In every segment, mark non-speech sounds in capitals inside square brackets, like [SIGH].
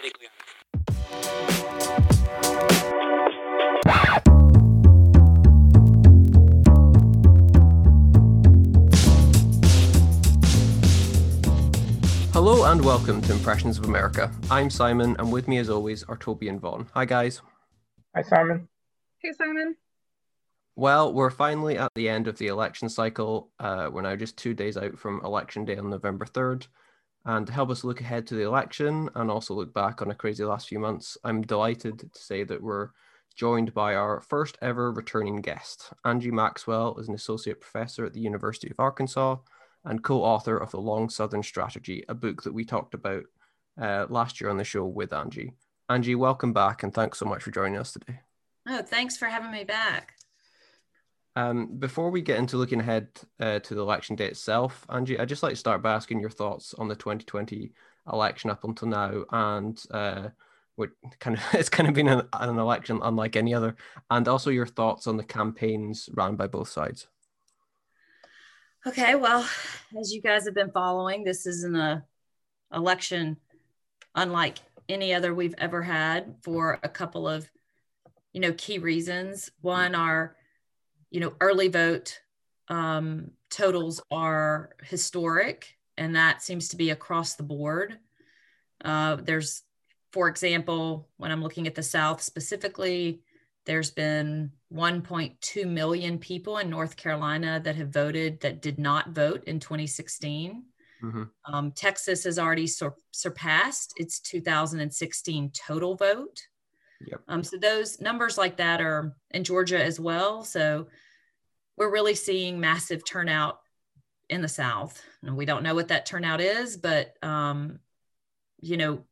politically. Hello and welcome to Impressions of America. I'm Simon, and with me, as always, are Toby and Vaughn. Hi, guys. Hi, Simon. Hey, Simon. Well, we're finally at the end of the election cycle. Uh, we're now just two days out from Election Day on November 3rd. And to help us look ahead to the election and also look back on a crazy last few months, I'm delighted to say that we're joined by our first ever returning guest. Angie Maxwell is an associate professor at the University of Arkansas and co author of The Long Southern Strategy, a book that we talked about uh, last year on the show with Angie. Angie, welcome back and thanks so much for joining us today. Oh, thanks for having me back. Um, before we get into looking ahead uh, to the election day itself, Angie, I'd just like to start by asking your thoughts on the 2020 election up until now, and uh, what kind of [LAUGHS] it's kind of been an, an election unlike any other, and also your thoughts on the campaigns ran by both sides. Okay, well, as you guys have been following, this isn't a election unlike any other we've ever had for a couple of, you know, key reasons. One, our you know, early vote um, totals are historic, and that seems to be across the board. Uh, there's, for example, when I'm looking at the South specifically, there's been 1.2 million people in North Carolina that have voted that did not vote in 2016. Mm-hmm. Um, Texas has already sur- surpassed its 2016 total vote. Yep. Um, so those numbers like that are in Georgia as well. So we're really seeing massive turnout in the South. And we don't know what that turnout is, but um, you know,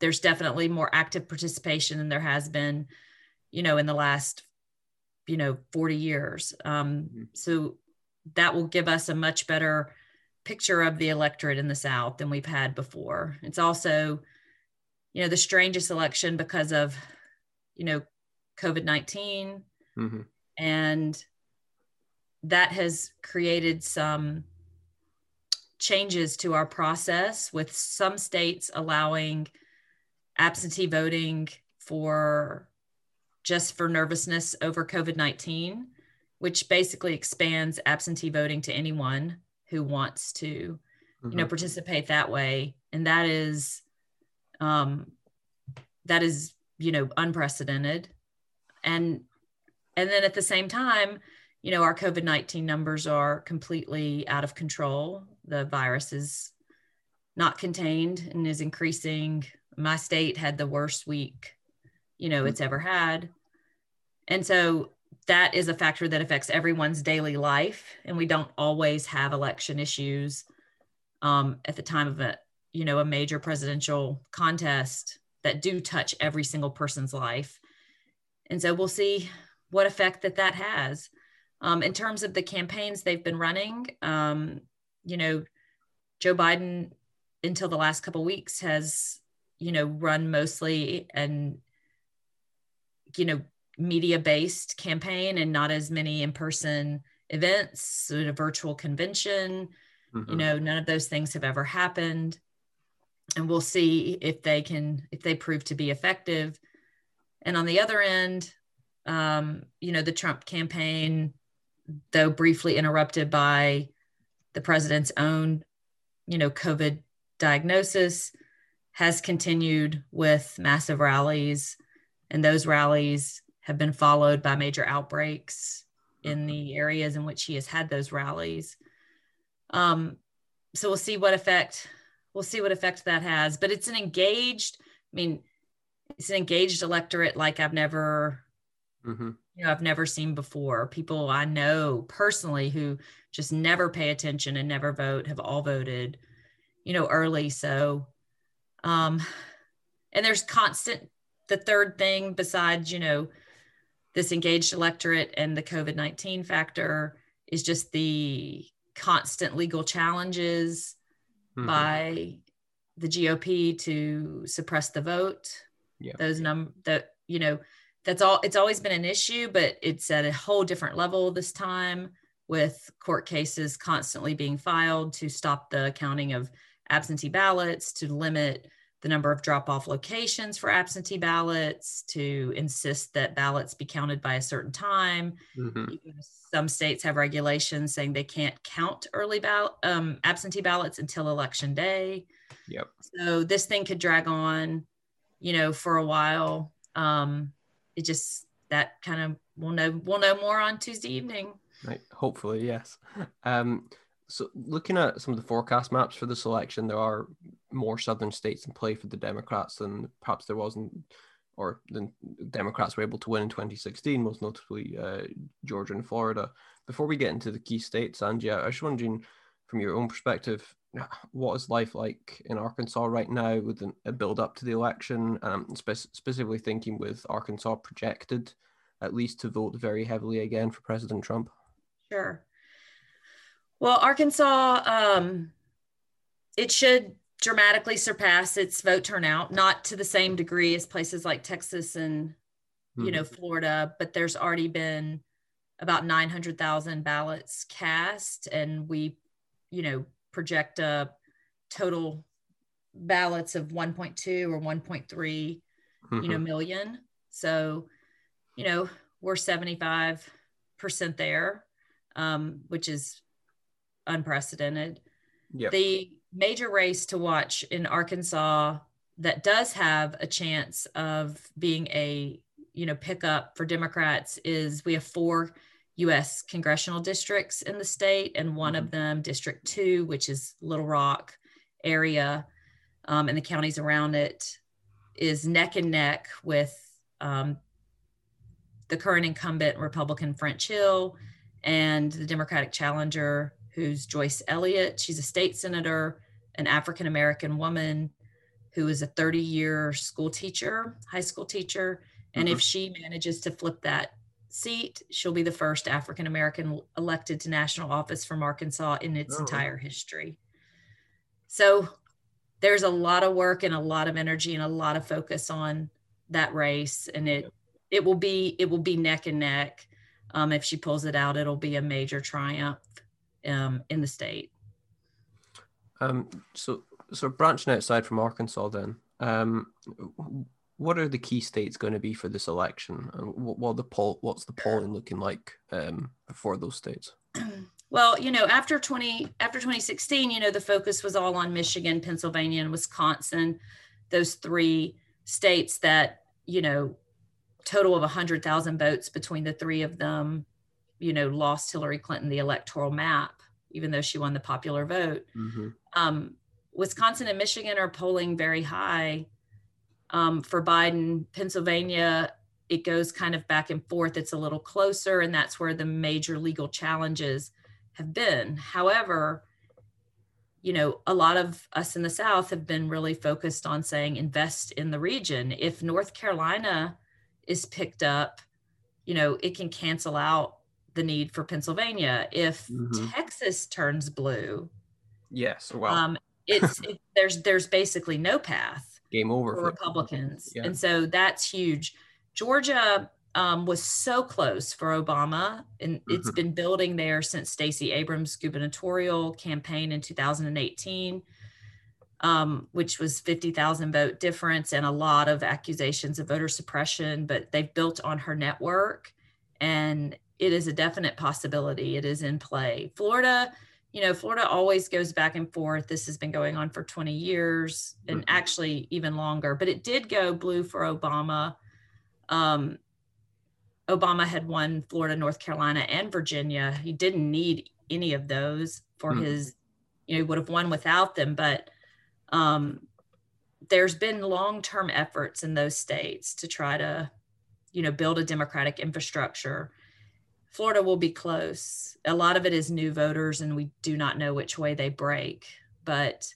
there's definitely more active participation than there has been, you know, in the last, you know, 40 years. Um, mm-hmm. So that will give us a much better picture of the electorate in the South than we've had before. It's also, you know, the strangest election because of you know, COVID 19. Mm-hmm. And that has created some changes to our process, with some states allowing absentee voting for just for nervousness over COVID 19, which basically expands absentee voting to anyone who wants to, mm-hmm. you know, mm-hmm. participate that way. And that is, um, that is you know unprecedented. And and then at the same time you know our covid-19 numbers are completely out of control. The virus is not contained and is increasing. My state had the worst week you know it's ever had. And so that is a factor that affects everyone's daily life and we don't always have election issues um, at the time of a you know a major presidential contest that do touch every single person's life. And so we'll see what effect that that has. Um, in terms of the campaigns they've been running, um, you know, Joe Biden until the last couple weeks has, you know, run mostly and, you know, media based campaign and not as many in person events, at a virtual convention. Mm-hmm. You know, none of those things have ever happened and we'll see if they can if they prove to be effective. And on the other end um, you know the trump campaign though briefly interrupted by the president's own you know covid diagnosis has continued with massive rallies. And those rallies have been followed by major outbreaks in the areas in which he has had those rallies. Um, so we'll see what effect we'll see what effect that has. But it's an engaged, I mean, it's an engaged electorate like I've never, mm-hmm. you know, I've never seen before. People I know personally who just never pay attention and never vote have all voted, you know, early. So, um, and there's constant, the third thing besides, you know, this engaged electorate and the COVID 19 factor is just the constant legal challenges mm-hmm. by the GOP to suppress the vote. Yeah. Those num that you know that's all. It's always been an issue, but it's at a whole different level this time with court cases constantly being filed to stop the counting of absentee ballots, to limit the number of drop off locations for absentee ballots, to insist that ballots be counted by a certain time. Mhm. Some states have regulations saying they can't count early ballot, um, absentee ballots until election day. Yep. So this thing could drag on, you know, for a while. Um, it just that kind of we'll know we'll know more on Tuesday evening. Right. Hopefully, yes. Um, so looking at some of the forecast maps for the election, there are more southern states in play for the Democrats than perhaps there was in, or than Democrats were able to win in 2016, most notably uh, Georgia and Florida. Before we get into the key states, Angie, I was wondering, from your own perspective, what is life like in Arkansas right now with a build up to the election? Um, spe- specifically thinking with Arkansas projected at least to vote very heavily again for President Trump. Sure. Well, Arkansas, um, it should dramatically surpass its vote turnout, not to the same degree as places like Texas and, you know, Florida, but there's already been about 900,000 ballots cast. And we, you know, project a total ballots of 1.2 or 1.3, mm-hmm. you know, mm-hmm. million. So, you know, we're 75% there, um, which is unprecedented. Yep. The major race to watch in Arkansas that does have a chance of being a you know pickup for Democrats is we have four U.S. congressional districts in the state, and one mm-hmm. of them, District Two, which is Little Rock area, um, and the counties around it, is neck and neck with um, the current incumbent Republican French Hill and the Democratic challenger who's Joyce Elliott. She's a state senator, an African American woman who is a 30 year school teacher, high school teacher. And mm-hmm. if she manages to flip that seat, she'll be the first African American elected to national office from Arkansas in its oh. entire history. So there's a lot of work and a lot of energy and a lot of focus on that race and it it will be it will be neck and neck um, if she pulls it out it'll be a major triumph um, in the state. Um, so, so branching outside from Arkansas, then, um, what are the key states going to be for this election? What, what the poll? What's the polling looking like um, for those states? [CLEARS THROAT] Well, you know, after 20 after 2016, you know, the focus was all on Michigan, Pennsylvania, and Wisconsin, those three states that you know, total of 100,000 votes between the three of them, you know, lost Hillary Clinton the electoral map even though she won the popular vote. Mm-hmm. Um, Wisconsin and Michigan are polling very high um, for Biden. Pennsylvania, it goes kind of back and forth. It's a little closer, and that's where the major legal challenges have been. However, you know, a lot of us in the South have been really focused on saying invest in the region. If North Carolina is picked up, you know, it can cancel out the need for Pennsylvania. If mm-hmm. Texas turns blue, yes, well, um, it's [LAUGHS] it, there's there's basically no path. Game over for, for Republicans, yeah. and so that's huge. Georgia um, was so close for Obama, and mm-hmm. it's been building there since Stacey Abrams' gubernatorial campaign in 2018. Um, which was 50,000 vote difference and a lot of accusations of voter suppression, but they've built on her network. And it is a definite possibility. It is in play. Florida, you know, Florida always goes back and forth. This has been going on for 20 years and mm-hmm. actually even longer, but it did go blue for Obama. Um, Obama had won Florida, North Carolina, and Virginia. He didn't need any of those for mm-hmm. his, you know, he would have won without them. But um, there's been long term efforts in those states to try to, you know, build a democratic infrastructure Florida will be close. A lot of it is new voters, and we do not know which way they break. But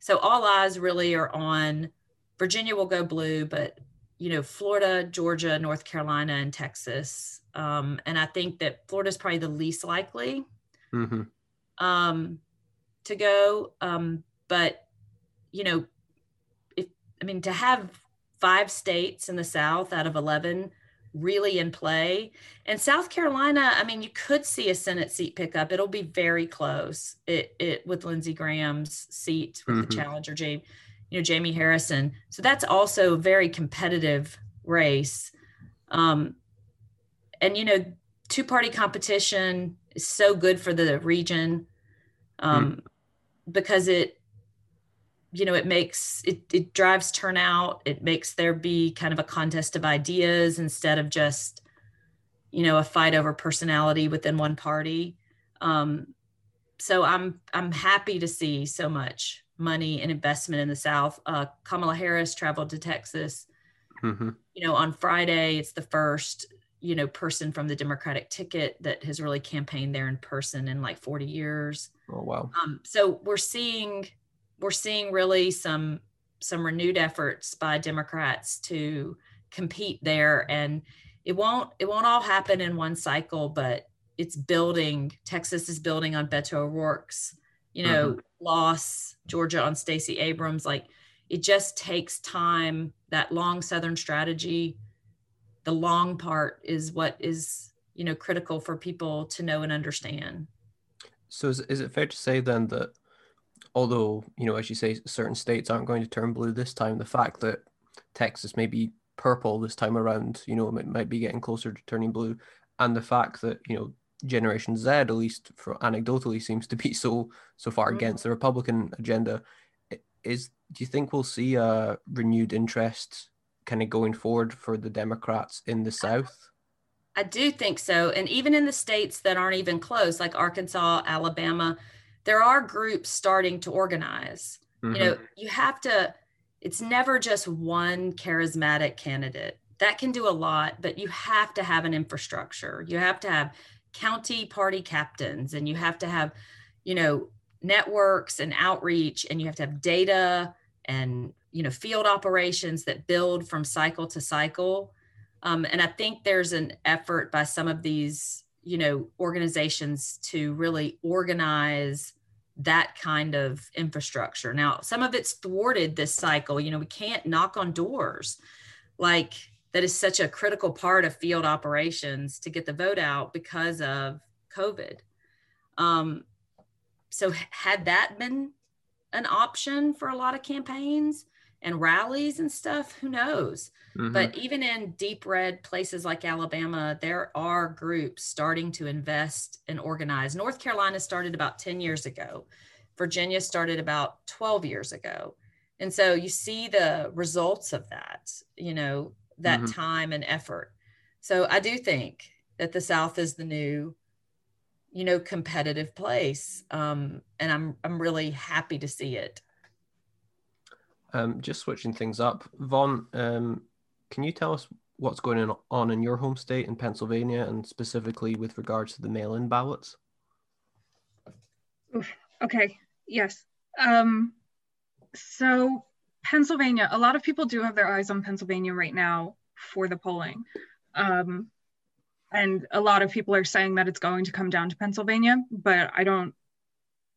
so all eyes really are on Virginia will go blue, but you know, Florida, Georgia, North Carolina, and Texas. Um, and I think that Florida is probably the least likely mm-hmm. um, to go. Um, but you know, if I mean to have five states in the South out of eleven really in play. And South Carolina, I mean, you could see a Senate seat pickup. It'll be very close. It, it with Lindsey Graham's seat with mm-hmm. the challenger, Jane. you know, Jamie Harrison. So that's also a very competitive race. Um, and, you know, two party competition is so good for the region um, mm. because it, you know, it makes it, it drives turnout. It makes there be kind of a contest of ideas instead of just, you know, a fight over personality within one party. Um, so I'm I'm happy to see so much money and investment in the South. Uh, Kamala Harris traveled to Texas. Mm-hmm. You know, on Friday, it's the first you know person from the Democratic ticket that has really campaigned there in person in like 40 years. Oh wow! Um, so we're seeing we're seeing really some some renewed efforts by Democrats to compete there, and it won't it won't all happen in one cycle, but it's building. Texas is building on Beto O'Rourke's, you know, mm-hmm. loss. Georgia on Stacey Abrams. Like it just takes time. That long Southern strategy, the long part is what is you know critical for people to know and understand. So is, is it fair to say then that although you know as you say certain states aren't going to turn blue this time, the fact that Texas may be purple this time around, you know, it might be getting closer to turning blue, and the fact that you know Generation Z, at least for anecdotally, seems to be [LAUGHS] so so far mm-hmm. against the Republican agenda. Is do you think we'll see a renewed interest kind of going forward for the Democrats in the South? I do think so, and even in the states that aren't even close, like Arkansas, Alabama, there are groups starting to organize. Mm-hmm. You know, mm-hmm. you have to. It's never just one charismatic candidate that can do a lot, but you have to have an infrastructure. You have to have county party captains and you have to have you know networks and outreach and you have to have data and you know field operations that build from cycle to cycle um, and i think there's an effort by some of these you know organizations to really organize that kind of infrastructure. Now some of it's thwarted this cycle. You know we can't knock on doors. Like that is such a critical part of field operations to get the vote out because of COVID. Um, so, had that been an option for a lot of campaigns and rallies and stuff, who knows? Mm-hmm. But even in deep red places like Alabama, there are groups starting to invest and organize. North Carolina started about 10 years ago, Virginia started about 12 years ago. And so you see the results of that, you know, that mm-hmm. time and effort. So I do think that the South is the new, you know, competitive place, um, and I'm I'm really happy to see it. Um, just switching things up, Vaughn, um, can you tell us what's going on in your home state in Pennsylvania, and specifically with regards to the mail-in ballots? Okay. Yes. Um, so Pennsylvania, a lot of people do have their eyes on Pennsylvania right now for the polling. Um, and a lot of people are saying that it's going to come down to Pennsylvania, but I don't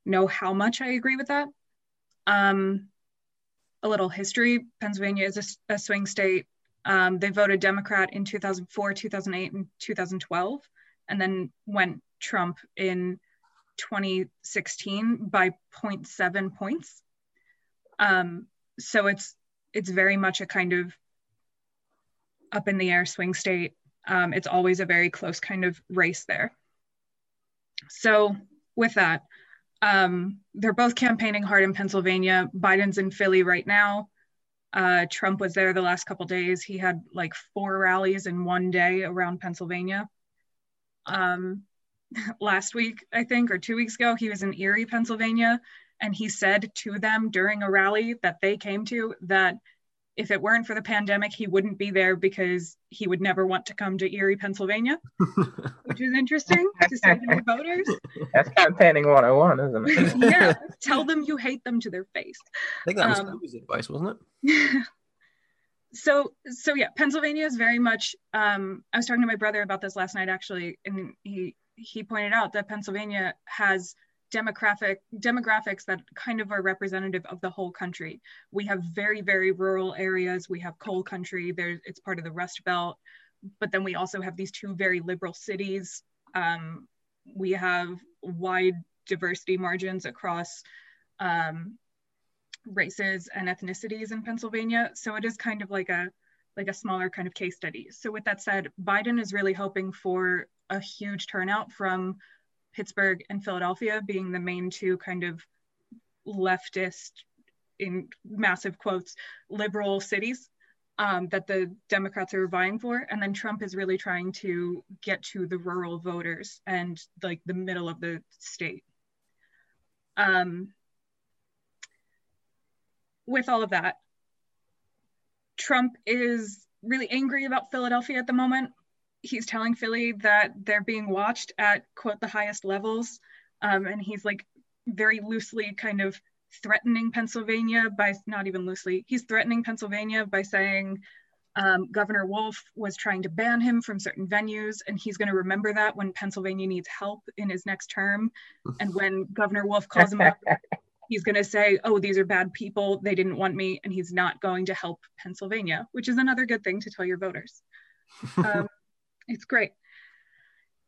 know how much I agree with that. Um, a little history Pennsylvania is a, a swing state. Um, they voted Democrat in 2004, 2008, and 2012, and then went Trump in 2016 by 0.7 points. Um, so it's it's very much a kind of up in the air swing state. Um, it's always a very close kind of race there. So with that, um, they're both campaigning hard in Pennsylvania. Biden's in Philly right now. Uh, Trump was there the last couple days. He had like four rallies in one day around Pennsylvania. Um, [LAUGHS] last week, I think, or two weeks ago, he was in Erie, Pennsylvania, and he said to them during a rally that they came to that if it weren't for the pandemic, he wouldn't be there because he would never want to come to Erie, Pennsylvania, [LAUGHS] which is interesting to say to your [LAUGHS] voters. That's campaigning 101, isn't it? [LAUGHS] yeah, tell them you hate them to their face. I think that was um, advice, wasn't it? so, so yeah, Pennsylvania is very much. Um, I was talking to my brother about this last night, actually, and he he pointed out that Pennsylvania has demographic demographics that kind of are representative of the whole country. We have very very rural areas. We have coal country. There, it's part of the Rust Belt, but then we also have these two very liberal cities. Um, we have wide diversity margins across um, races and ethnicities in Pennsylvania. So it is kind of like a like a smaller kind of case study. So with that said, Biden is really hoping for a huge turnout from Pittsburgh and Philadelphia being the main two kind of leftist in massive quotes liberal cities um, that the Democrats are vying for. And then Trump is really trying to get to the rural voters and like the middle of the state. Um, with all of that, Trump is really angry about Philadelphia at the moment. He's telling Philly that they're being watched at quote the highest levels. Um, and he's like very loosely kind of threatening Pennsylvania by not even loosely, he's threatening Pennsylvania by saying um, Governor Wolf was trying to ban him from certain venues, and he's going to remember that when Pennsylvania needs help in his next term. And when Governor Wolf calls him up, [LAUGHS] he's going to say, Oh, these are bad people. They didn't want me. And he's not going to help Pennsylvania, which is another good thing to tell your voters. Um, it's great.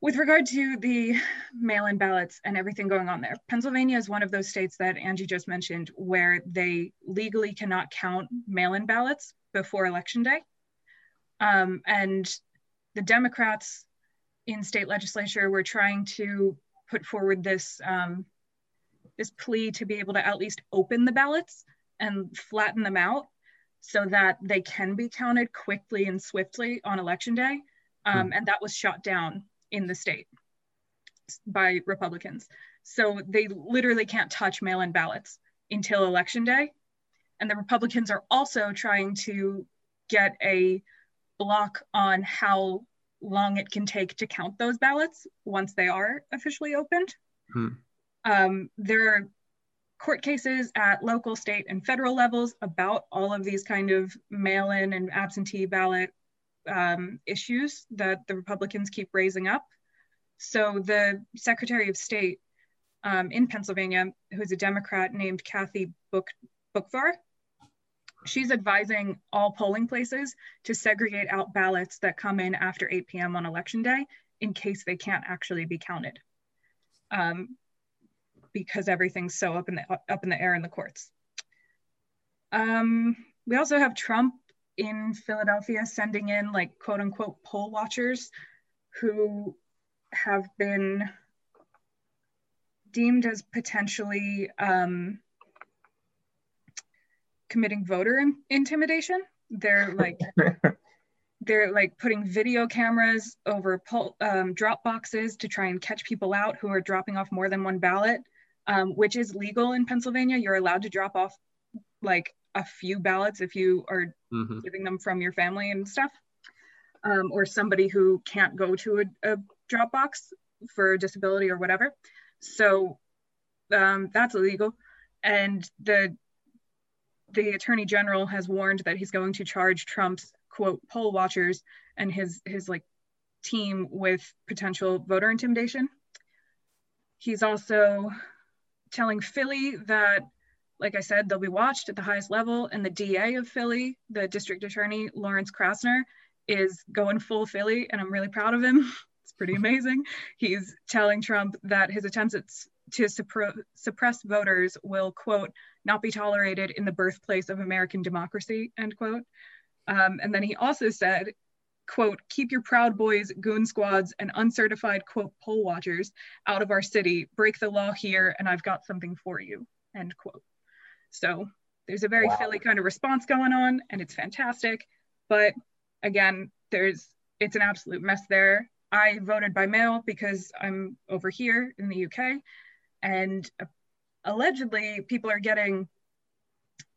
With regard to the mail in ballots and everything going on there, Pennsylvania is one of those states that Angie just mentioned where they legally cannot count mail in ballots before election day. Um, and the Democrats in state legislature were trying to put forward this, um, this plea to be able to at least open the ballots and flatten them out so that they can be counted quickly and swiftly on election day. Um, hmm. And that was shot down in the state by Republicans. So they literally can't touch mail in ballots until election day. And the Republicans are also trying to get a block on how long it can take to count those ballots once they are officially opened. Hmm. Um, there are court cases at local, state, and federal levels about all of these kind of mail in and absentee ballot um, issues that the Republicans keep raising up. So the Secretary of State um, in Pennsylvania, who's a Democrat named Kathy Book Boockvar, she's advising all polling places to segregate out ballots that come in after 8 p.m. on election day in case they can't actually be counted. Um, because everything's so up in the up in the air in the courts. Um, we also have Trump in Philadelphia sending in like quote unquote poll watchers who have been deemed as potentially um, committing voter in intimidation. They're like [LAUGHS] they're like putting video cameras over poll, um, drop boxes to try and catch people out who are dropping off more than one ballot, um, which is legal in Pennsylvania. You're allowed to drop off like a few ballots if you are mm-hmm. giving them from your family and stuff, um, or somebody who can't go to a, a Dropbox for disability or whatever. So um, that's illegal. And the the attorney general has warned that he's going to charge Trump's quote poll watchers and his his like team with potential voter intimidation. He's also telling Philly that like I said, they'll be watched at the highest level. And the DA of Philly, the district attorney, Lawrence Krasner, is going full Philly, and I'm really proud of him. [LAUGHS] it's pretty amazing. He's telling Trump that his attempts at, to suppro- suppress voters will, quote, not be tolerated in the birthplace of American democracy, end quote. Um, and then he also said, quote, keep your Proud Boys, goon squads, and uncertified, quote, poll watchers out of our city. Break the law here, and I've got something for you, end quote. So there's a very wow. Philly kind of response going on, and it's fantastic. But again, there's it's an absolute mess there. I voted by mail because I'm over here in the UK, and allegedly people are getting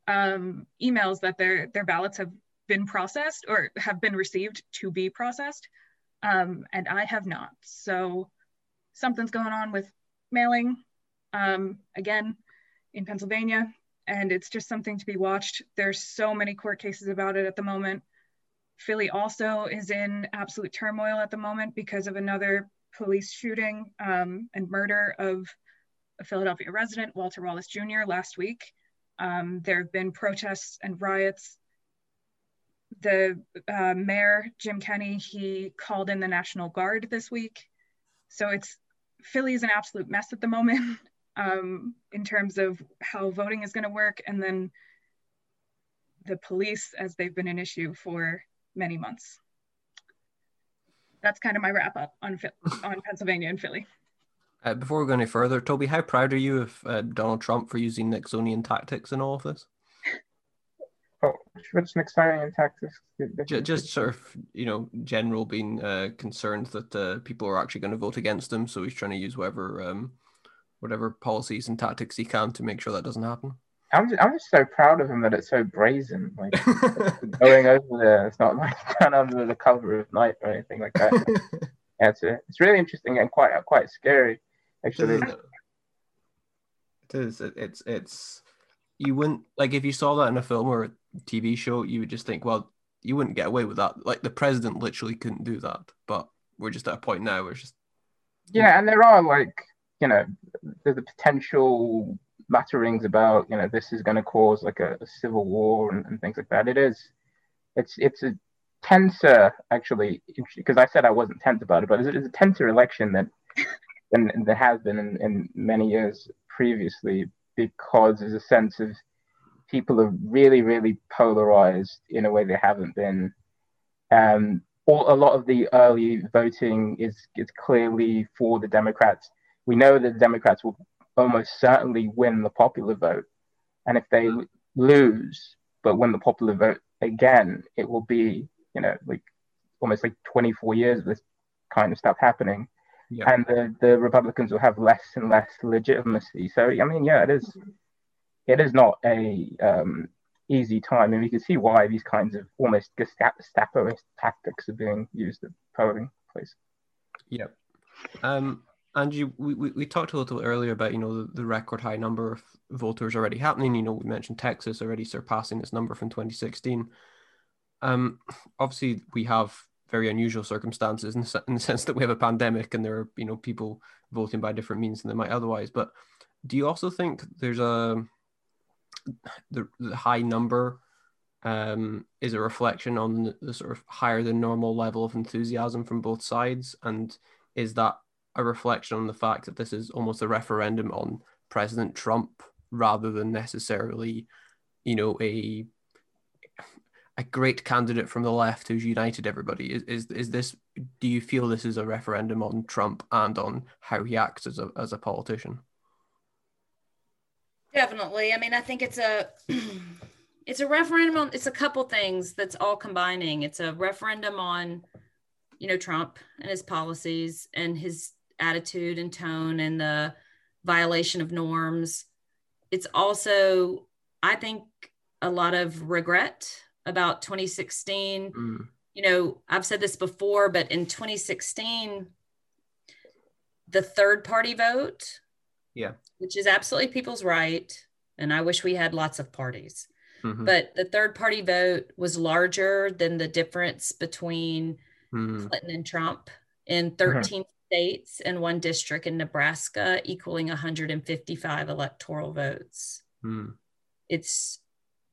um, emails that their their ballots have been processed or have been received to be processed, um, and I have not. So something's going on with mailing. Um, again, in Pennsylvania, and it's just something to be watched. There's so many court cases about it at the moment. Philly also is in absolute turmoil at the moment because of another police shooting um, and murder of a Philadelphia resident, Walter Wallace Jr., last week. Um, there have been protests and riots. The uh, mayor, Jim Kenney, he called in the National Guard this week. So it's Philly is an absolute mess at the moment. [LAUGHS] um, in terms of how voting is going to work, and then the police as they've been an issue for many months. That's kind of my wrap up on on Pennsylvania and Philly. Uh, before we go any further, Toby, how proud are you of uh, Donald Trump for using Nixonian tactics in all of this? Oh, which Nixonian tactics? Just, just sort of, you know, general being uh, concerned that uh, people are actually going to vote against him, so he's trying to use whatever, um, whatever policies and tactics he can to make sure that doesn't happen. I'm just, I'm just so proud of him that it's so brazen. Like [LAUGHS] going over there, it's not like [LAUGHS] done under the cover of night or anything like that. [LAUGHS] yeah, it's, a, it's really interesting and quite quite scary actually. It is. It's it's you wouldn't like if you saw that in a film or a TV show, you would just think, well, you wouldn't get away with that. Like the president literally couldn't do that, but we're just at a point now where it's just yeah, and there are like you know there's the potential mutterings about you know this is going to cause like a, a civil war and, and, things like that. It is, it's it's a tenser actually because I said I wasn't tense about it, but it's, it's a tenser election that [LAUGHS] than there has been in, in many years previously because there's a sense of people are really really polarized in a way they haven't been. Um, all, a lot of the early voting is is clearly for the Democrats. We know that the Democrats will almost certainly win the popular vote. And if they lose, but win the popular vote again, it will be, you know, like almost like 24 years of this kind of stuff happening. Yeah. And the, the Republicans will have less and less legitimacy. So, I mean, yeah, it is, it is not a um, easy time. And you can see why these kinds of almost Gestapoist tactics are being used at polling places. Yeah. Um, and you, we, we talked a little earlier about you know the, the, record high number of voters already happening. You know, we mentioned Texas already surpassing its number from 2016. Um, obviously, we have very unusual circumstances in the, in the [LAUGHS] sense that we have a pandemic and there are you know people voting by different means than they might otherwise. But do you also think there's a the, the high number um, is a reflection on the, the sort of higher than normal level of enthusiasm from both sides, and is that a reflection on the fact that this is almost a referendum on President Trump rather than necessarily, you know, a a great candidate from the left who's united everybody. Is is is this? Do you feel this is a referendum on Trump and on how he acts as a as a politician? Definitely. I mean, I think it's a [CLEARS THROAT] it's a referendum on it's a couple things that's all combining. It's a referendum on you know Trump and his policies and his attitude and tone and the violation of norms. It's also, I think, a lot of regret about 2016. Mm. You know, I've said this before, but in 2016, the third party vote, yeah, which is absolutely people's right, and I wish we had lots of parties. Mm-hmm. But the third party vote was larger than the difference between mm. Clinton and Trump in 13 mm-hmm states and one district in Nebraska, equaling 155 electoral votes. Hmm. It's,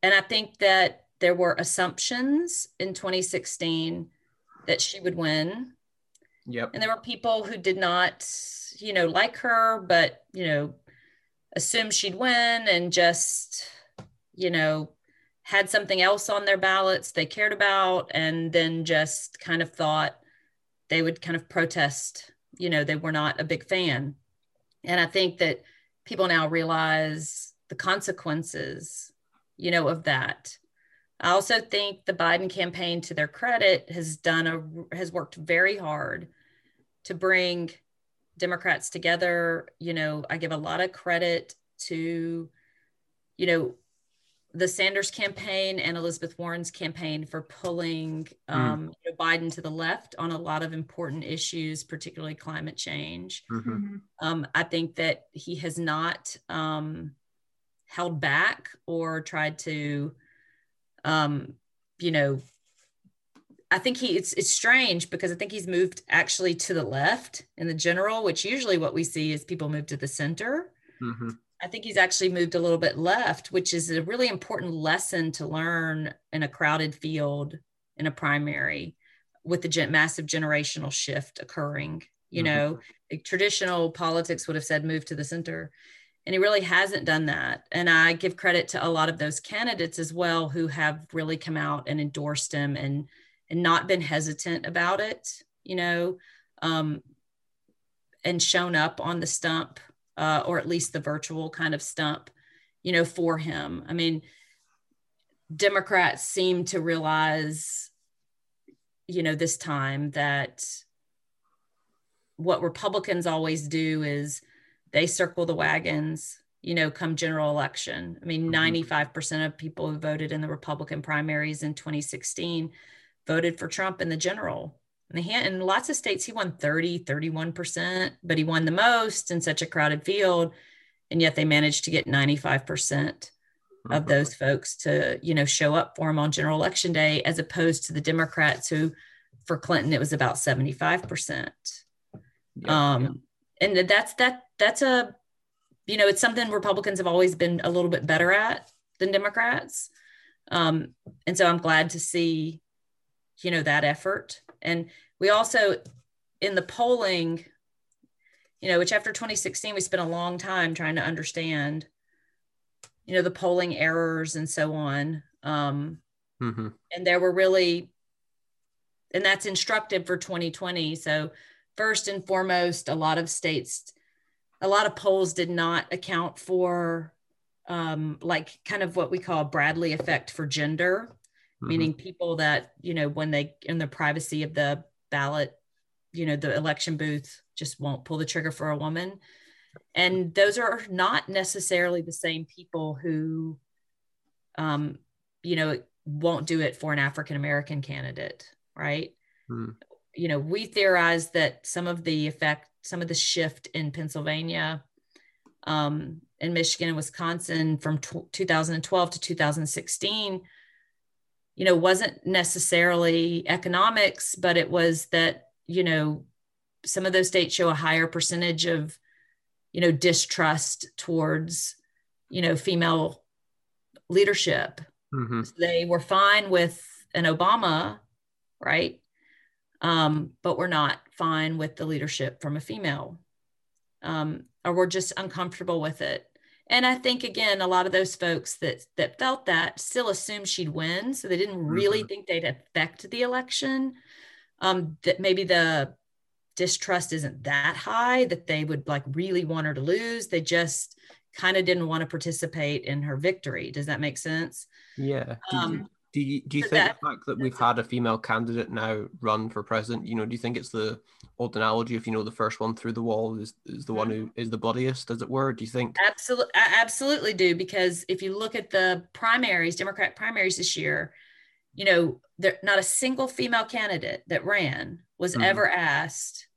and I think that there were assumptions in 2016 that she would win. Yep. And there were people who did not, you know, like her, but, you know, assumed she'd win and just, you know, had something else on their ballots they cared about and then just kind of thought they would kind of protest you know they were not a big fan. And i think that people now realize the consequences you know of that. I also think the biden campaign to their credit has done a has worked very hard to bring democrats together. You know i give a lot of credit to you know the Sanders campaign and Elizabeth Warren's campaign for pulling hmm. um, mm. you know, Biden to the left on a lot of important issues, particularly climate change. Mm-hmm. mm-hmm. Um, I think that he has not um, held back or tried to, um, you know, I think he it's it's strange because I think he's moved actually to the left in the general, which usually what we see is people move to the center. Mm-hmm. I think he's actually moved a little bit left, which is a really important lesson to learn in a crowded field in a primary with the massive generational shift occurring. You mm-hmm. know, traditional politics would have said move to the center. And he really hasn't done that. And I give credit to a lot of those candidates as well who have really come out and endorsed him and and not been hesitant about it, you know, um, and shown up on the stump uh, or at least the virtual kind of stump, you know, for him. I mean, Democrats seem to realize, you know, this time that what Republicans always do is they circle the wagons, you know, come general election. I mean, 95% mm-hmm. of people who voted in the Republican primaries in 2016 voted for Trump in the general. And in lots of states, he won 30, 31%, but he won the most in such a crowded field. And yet they managed to get 95% of those folks to you know show up for him on general election day as opposed to the democrats who for clinton it was about 75% yeah, um yeah. and that's that that's a you know it's something republicans have always been a little bit better at than democrats um and so i'm glad to see you know that effort and we also in the polling you know which after 2016 we spent a long time trying to understand you know the polling errors and so on um, mm-hmm. and there were really and that's instructive for 2020 so first and foremost a lot of states a lot of polls did not account for um, like kind of what we call bradley effect for gender mm-hmm. meaning people that you know when they in the privacy of the ballot you know the election booth just won't pull the trigger for a woman and those are not necessarily the same people who um, you know won't do it for an african american candidate right hmm. you know we theorize that some of the effect some of the shift in pennsylvania um, in michigan and wisconsin from t- 2012 to 2016 you know wasn't necessarily economics but it was that you know some of those states show a higher percentage of you know distrust towards you know female leadership. Mm-hmm. they were fine with an obama right? Um, but we're not fine with the leadership from a female. Um, or we're just uncomfortable with it and i think again a lot of those folks that that felt that still assumed she'd win so they didn't really mm-hmm. think they'd affect the election um, that maybe the distrust isn't that high that they would like really want her to lose. They just kind of didn't want to participate in her victory. Does that make sense? Yeah. Um, do you, do you so think that, the fact that we've had a female candidate now run for president, you know, do you think it's the old analogy if you know the first one through the wall is, is the one who is the bloodiest, as it were? Do you think? Absolutely, I absolutely do because if you look at the primaries, Democrat primaries this year, you know, there not a single female candidate that ran was mm-hmm. ever asked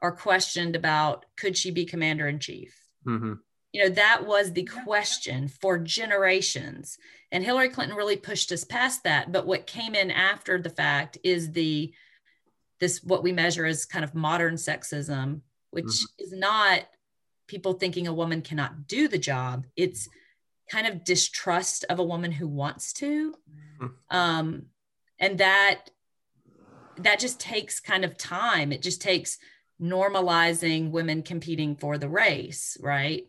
or questioned about could she be commander in chief mm-hmm. You know that was the question for generations and hillary clinton really pushed us past that but what came in after the fact is the this what we measure as kind of modern sexism which mm-hmm. is not people thinking a woman cannot do the job it's kind of distrust of a woman who wants to mm-hmm. um, and that that just takes kind of time. It just takes normalizing women competing for the race, right?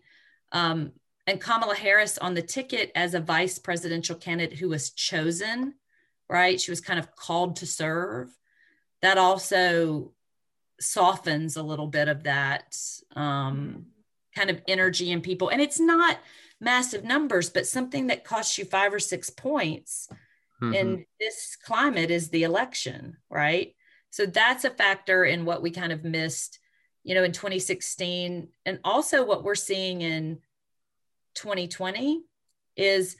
Um, and Kamala Harris on the ticket as a vice presidential candidate who was chosen, right? She was kind of called to serve. That also softens a little bit of that um, kind of energy in people. And it's not massive numbers, but something that costs you five or six points mm-hmm. in this climate is the election, right? So that's a factor in what we kind of missed, you know, in 2016. And also what we're seeing in 2020 is,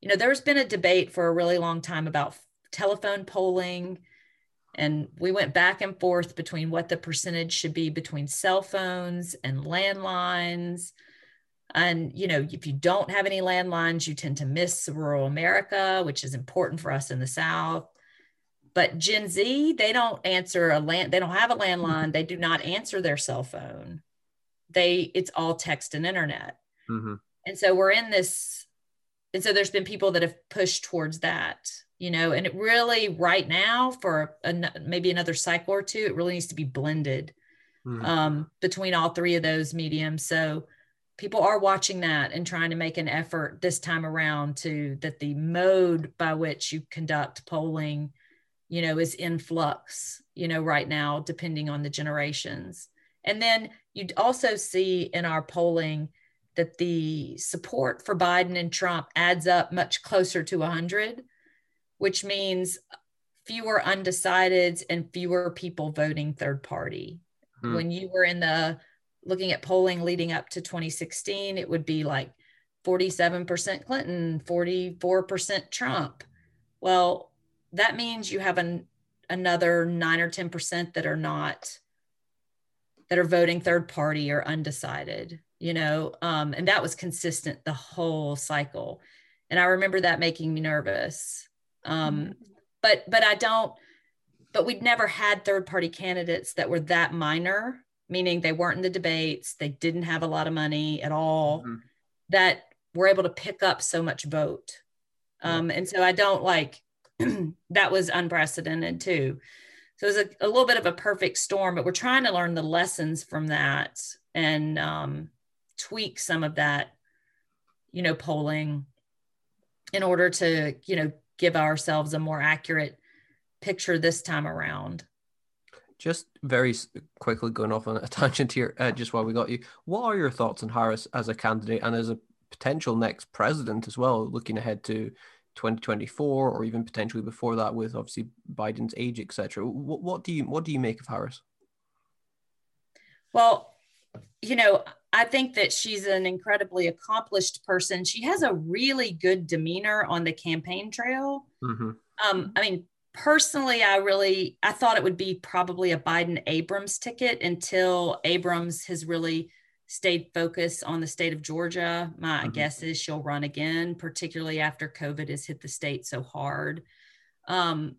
you know, there's been a debate for a really long time about telephone polling. And we went back and forth between what the percentage should be between cell phones and landlines and, you know, if you don't have any landlines, you tend to miss rural America, which is important for us in the South. But Gen Z, they don't answer a land, they don't have a landline, they do not answer their cell phone. They, it's all text and internet. Mm-hmm. And so we're in this, and so there's been people that have pushed towards that, you know, and it really right now for a, maybe another cycle or two, it really needs to be blended mm-hmm. um, between all three of those mediums. So, people are watching that and trying to make an effort this time around to that the mode by which you conduct polling you know is in flux you know right now depending on the generations and then you'd also see in our polling that the support for biden and trump adds up much closer to 100 which means fewer undecideds and fewer people voting third party hmm. when you were in the looking at polling leading up to 2016, it would be like 47% Clinton, 44% Trump. Well, that means you have an, another nine or 10% that are not, that are voting third party or undecided, you know, um, and that was consistent the whole cycle. And I remember that making me nervous. Um, mm-hmm. but, but I don't, but we'd never had third party candidates that were that minor meaning they weren't in the debates, they didn't have a lot of money at all, mm-hmm. that were able to pick up so much vote. Um, and so I don't like [CLEARS THROAT] that was unprecedented too. So it was a, a, little bit of a perfect storm, but we're trying to learn the lessons from that and um, tweak some of that, you know, polling in order to, you know, give ourselves a more accurate picture this time around. Just very quickly going off on a [LAUGHS] tangent here, uh, just while we got you, what are your thoughts on Harris as a candidate and as a potential next president as well, looking ahead to 2024 or even potentially before that, with obviously Biden's age, etc. What, what do you what do you make of Harris? Well, you know, I think that she's an incredibly accomplished person. She has a really good demeanor on the campaign trail. Mm-hmm. Um, I mean, personally i really i thought it would be probably a biden abrams ticket until abrams has really stayed focused on the state of georgia my mm-hmm. guess is she'll run again particularly after covid has hit the state so hard um,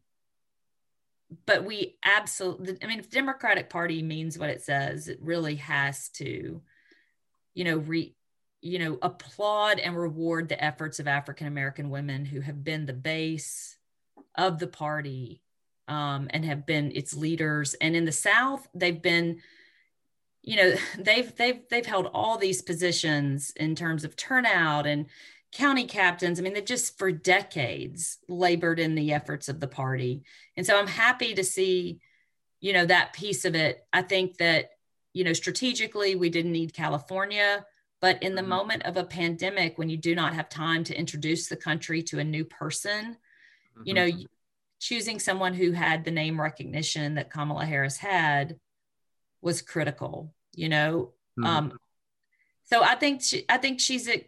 but we absolutely i mean if the democratic party means what it says it really has to you know re you know applaud and reward the efforts of african american women who have been the base of the party um, and have been its leaders. And in the South, they've been, you know, [LAUGHS] they've they've they've held all these positions in terms of turnout and county captains. I mean, they've just for decades labored in the efforts of the party. And so I'm happy to see, you know, that piece of it. I think that, you know, strategically, we didn't need California. But in the mm-hmm. moment of a pandemic, when you do not have time to introduce the country to a new person, you know, mm-hmm. choosing someone who had the name recognition that Kamala Harris had was critical, you know. Mm-hmm. Um, so I think she, I think she's a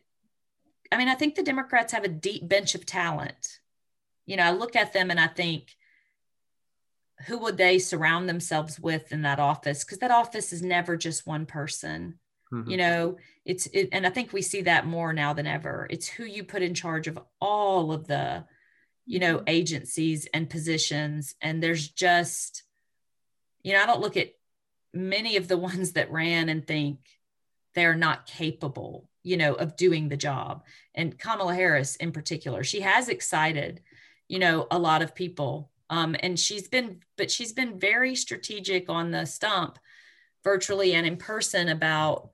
I mean, I think the Democrats have a deep bench of talent. You know, I look at them and I think, who would they surround themselves with in that office? Because that office is never just one person. Mm-hmm. You know, it's it, and I think we see that more now than ever. It's who you put in charge of all of the you know mm-hmm. agencies and positions and there's just you know i don't look at many of the ones that ran and think they're not capable you know of doing the job. And kamala harris in particular she has excited you know a lot of people. Um, and she's been but she's been very strategic on the stump virtually and in person about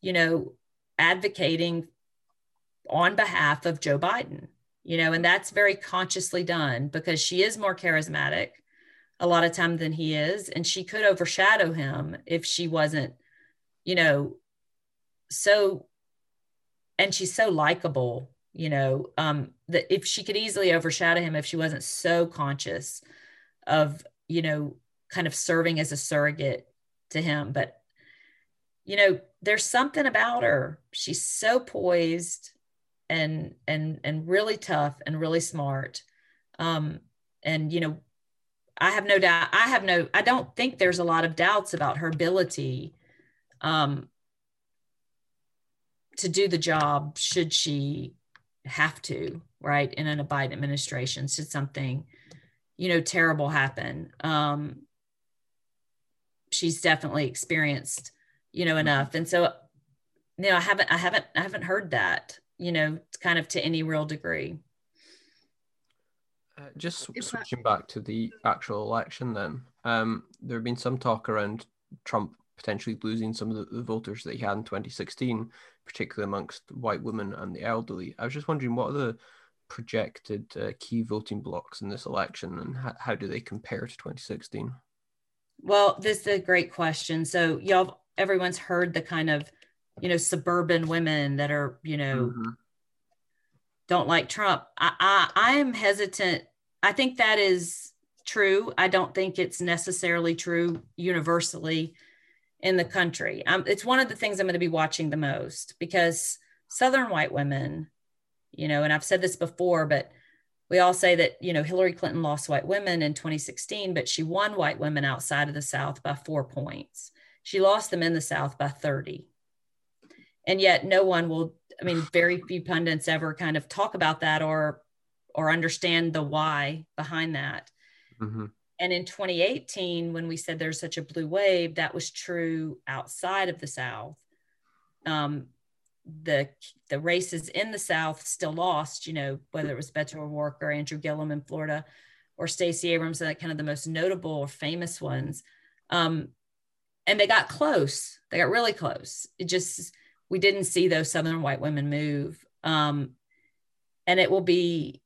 you know advocating on behalf of joe biden you know, and that's very consciously done because she is more charismatic a lot of time than he is. And she could overshadow him if she wasn't, you know, so, and she's so likable, you know, um, that if she could easily overshadow him if she wasn't so conscious of, you know, kind of serving as a surrogate to him. But, you know, there's something about her. She's so poised and and and really tough and really smart um and you know i have no doubt i have no i don't think there's a lot of doubts about her ability um to do the job should she have to right in an biden administration should something you know terrible happen um she's definitely experienced you know enough and so you know i haven't i haven't i haven't heard that you know, kind of to any real degree. Uh, just switching back to the actual election, then um, there have been some talk around Trump potentially losing some of the, the, voters that he had in 2016, particularly amongst white women and the elderly. I was just wondering what are the projected uh, key voting blocks in this election and how, how do they compare to 2016? Well, this is a great question. So, y'all, everyone's heard the kind of, you know, suburban women that are, you know, mm-hmm. Don't like Trump. I, I, I am hesitant. I think that is true. I don't think it's necessarily true universally in the country. Um, it's one of the things I'm going to be watching the most because Southern white women, you know, and I've said this before, but we all say that, you know, Hillary Clinton lost white women in 2016, but she won white women outside of the South by four points. She lost them in the South by 30. And yet no one will, I mean, very few pundits ever kind of talk about that or or understand the why behind that. Mm-hmm. And in 2018, when we said there's such a blue wave, that was true outside of the South. Um, the the races in the South still lost, you know, whether it was Beto O'Rourke or Andrew Gillum in Florida or Stacey Abrams, that kind of the most notable or famous ones. Um, and they got close. They got really close. It just we didn't see those Southern white women move. Um, and it will be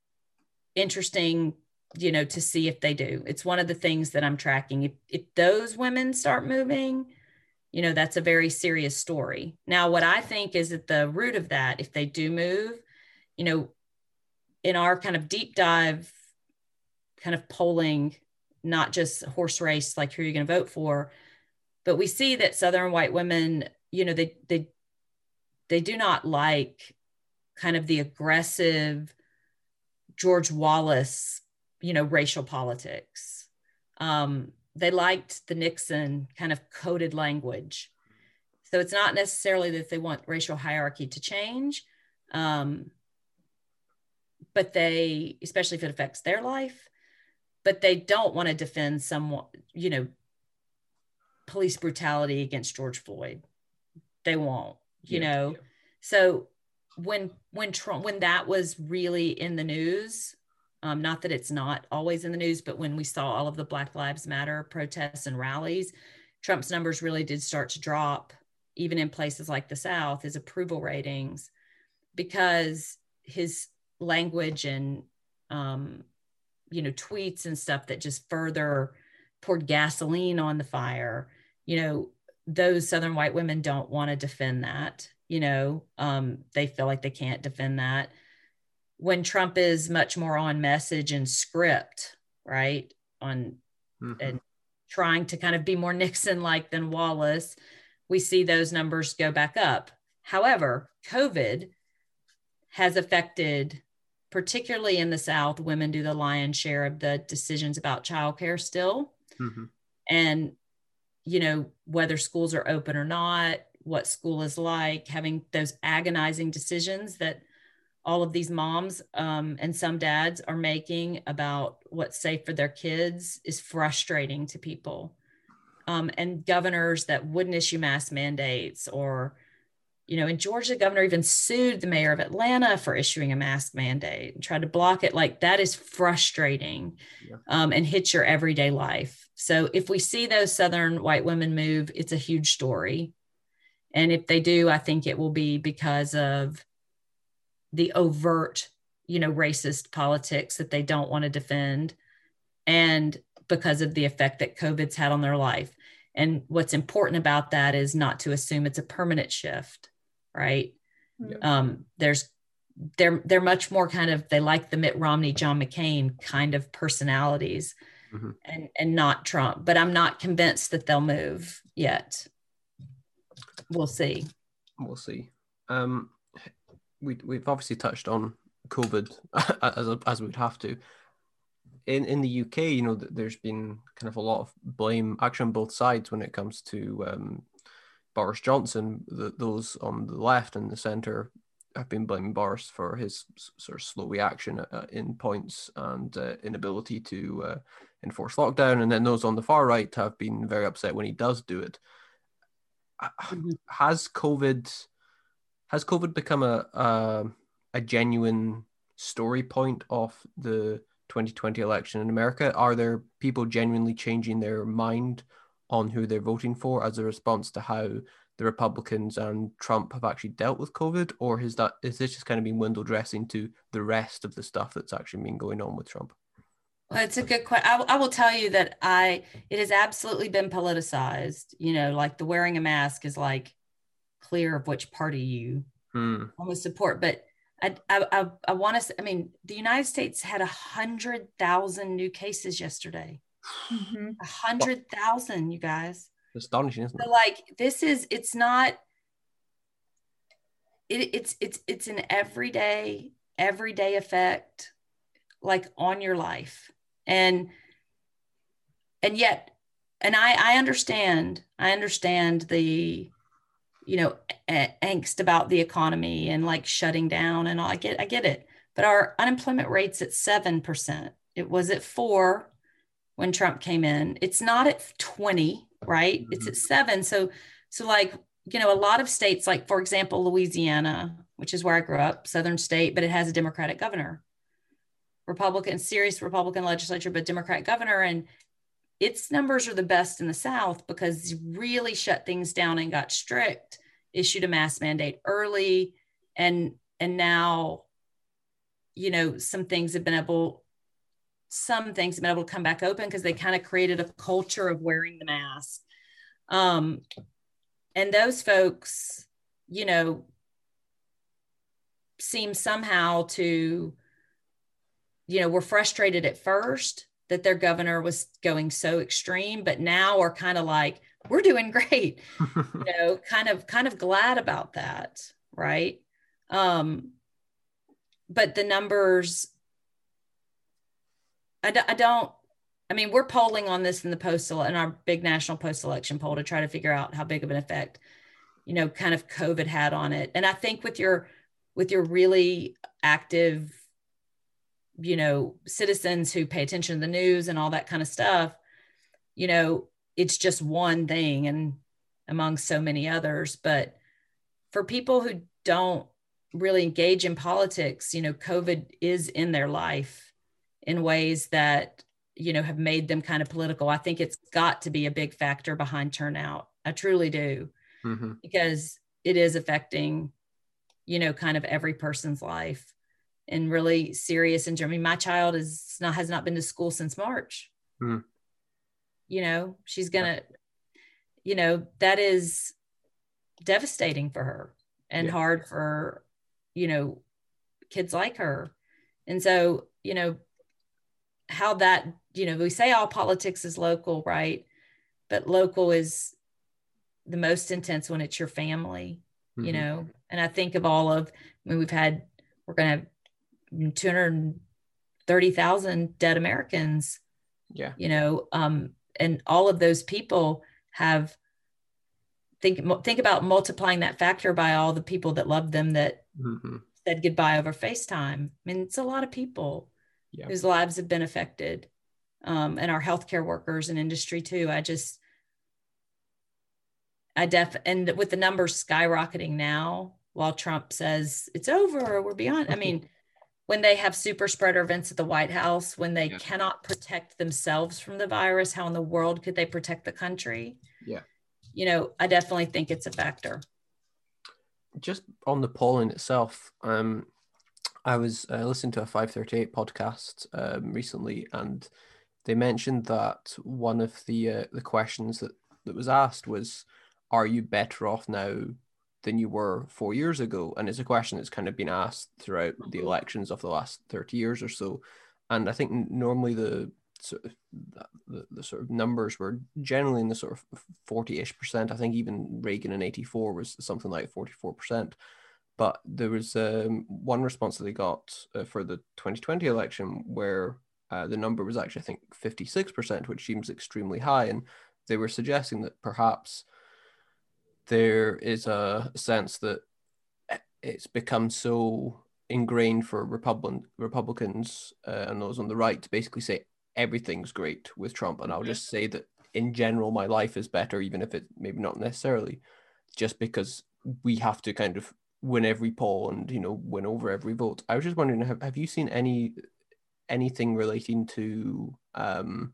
interesting you know, to see if they do. It's one of the things that I'm tracking. If, if those women start moving, you know, that's a very serious story. Now, what I think is at the root of that, if they do move, you know, in our kind of deep dive kind of polling, not just horse race, like who are you going to vote for, but we see that Southern white women, you know, they, they, they do not like kind of the aggressive George Wallace you know, racial politics. Um, they liked the Nixon kind of coded language. So it's not necessarily that they want racial hierarchy to change, um, but they, especially if it affects their life, but they don't want to defend someone, you know, police brutality against George Floyd. They won't, you yeah, know. Yeah. So when when Trump when that was really in the news, um, not that it's not always in the news, but when we saw all of the Black Lives Matter protests and rallies, Trump's numbers really did start to drop, even in places like the South, his approval ratings, because his language and, um, you know, tweets and stuff that just further poured gasoline on the fire. You know, those Southern white women don't want to defend that. You know, um, they feel like they can't defend that when Trump is much more on message and script, right? On mm-hmm. and trying to kind of be more [LAUGHS] Nixon like than Wallace, we see those numbers go back up. However, COVID has affected, particularly in the South, women do the lion's share of the decisions about childcare still. Mm-hmm. And, you know, whether schools are open or not, what school is like, having those agonizing decisions that all of these moms um, and some dads are making about what's safe for their kids is frustrating to people. Um, and governors that wouldn't issue mask mandates or you know in georgia the governor even sued the mayor of atlanta for issuing a mask mandate and tried to block it like that is frustrating yeah. um, and hits your everyday life so if we see those southern white women move it's a huge story and if they do i think it will be because of the overt, you know, racist politics that they don't want to defend and because of the effect that COVID's had on their life. And what's important about that is not to assume it's a permanent shift, right? Yeah. Um, there's they're they're much more kind of they like the Mitt Romney, John McCain kind of personalities, mm-hmm. and and not Trump. But I'm not convinced that they'll move yet. We'll see. We'll see. Um, we we've obviously touched on COVID [LAUGHS] as as we'd have to. In in the UK, you know, there's been kind of a lot of blame actually on both sides when it comes to um, Boris Johnson. The, those on the left and the centre have been blaming Boris for his sort of slow reaction uh, in points and uh, inability to uh, enforce lockdown, and then those on the far right have been very upset when he does do it. Mm-hmm. Has COVID has COVID become a, a, a genuine story point of the 2020 election in America? Are there people genuinely changing their mind on who they're voting for as a response to how the Republicans and Trump have actually dealt with COVID, or is that is this just kind of been window dressing to the rest of the stuff that's actually been going on with Trump? Well, it's a good question. I, I will tell you that I it has absolutely been politicized. You know, like the wearing a mask is like clear of which party you hmm. almost support. But I I I, I want to. I mean, the United States had a hundred thousand new cases yesterday. Mhm. A hundred thousand, you guys. Astonishing, isn't it? like this is it's not. It, it's it's it's an everyday everyday effect, like on your life, and and yet, and I I understand I understand the, you know, a- angst about the economy and like shutting down and all. I get I get it, but our unemployment rate's at seven percent. It was at four when Trump came in. It's not at 20, right? It's mm-hmm. at seven. So, so like, you know, a lot of states, like for example, Louisiana, which is where I grew up, Southern state, but it has a Democratic governor, Republican, serious Republican legislature, but Democrat governor. And its numbers are the best in the South because really shut things down and got strict, issued a mask mandate early. And, and now, you know, some things have been able some things have been able to come back open because they kind of created a culture of wearing the mask. Um, and those folks, you know, seem somehow to, you know, were frustrated at first that their governor was going so extreme, but now are kind of like, we're doing great, [LAUGHS] you know, kind of kind of glad about that, right? Um, but the numbers I, d- I don't i mean we're polling on this in the postal in our big national post election poll to try to figure out how big of an effect you know kind of covid had on it. And i think with your with your really active you know citizens who pay attention to the news and all that kind of stuff you know it's just one thing and among so many others. But for people who don't really engage in politics you know covid is in their life in ways that you know have made them kind of political i think it's got to be a big factor behind turnout i truly do Mhm. because it is affecting you know kind of every person's life in really serious and i mean my child is not has not been to school since march Hmm. you know she's gonna you know that is devastating for her and Yeah. hard for you know kids like her and so you know how that you know we say all politics is local right but local is the most intense when it's your family you Mhm. know and i think of all of i mean we've had we're going to have 230000 dead americans yeah you know um and all of those people have think think about multiplying that factor by all the people that love them that Mhm. said goodbye over FaceTime. I mean, it's a lot of people Yeah. whose lives have been affected, um, and our healthcare workers and industry too. I just, I def, and with the numbers skyrocketing now, while Trump says it's over, we're beyond. I mean, [LAUGHS] when they have super spreader events at the White House, when they cannot protect themselves from the virus, how in the world could they protect the country? Yeah. You know, I definitely think it's a factor. just on the polling itself, um, I was uh, listening to a 538 podcast um, recently, and they mentioned that one of the uh, the questions that, that was asked was, "Are you better off now than you were four years ago?" And it's a question that's kind of been asked throughout the elections of the last 30 years or so. And I think normally the sort of the, the sort of numbers were generally in the sort of 40-ish percent. I think even Reagan in 84 was something like 44 percent. But there was um, one response that they got uh, for the 2020 election where uh, the number was actually, I think, 56 percent, which seems extremely high. And they were suggesting that perhaps there is a sense that it's become so ingrained for Republican Republicans uh, and those on the right to basically say everything's great with Trump, and I'll just say that in general my life is better, even if it maybe not necessarily, just because we have to kind of win every poll and you know win over every vote. I was just wondering, have, have you seen any anything relating to um,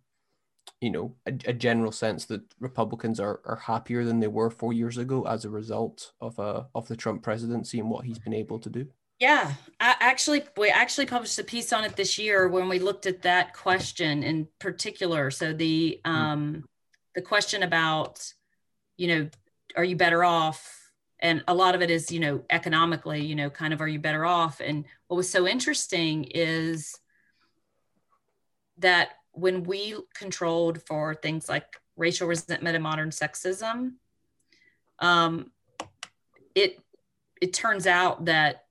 you know a, a, general sense that Republicans are, are happier than they were four years ago as a result of uh, of the Trump presidency and what he's been able to do? Yeah, I actually we actually published a piece on it this year when we looked at that question in particular. So the mm-hmm. um, the question about you know are you better off and a lot of it is you know economically you know kind of are you better off and what was so interesting is that when we controlled for things like racial resentment and modern sexism, um, it it turns out that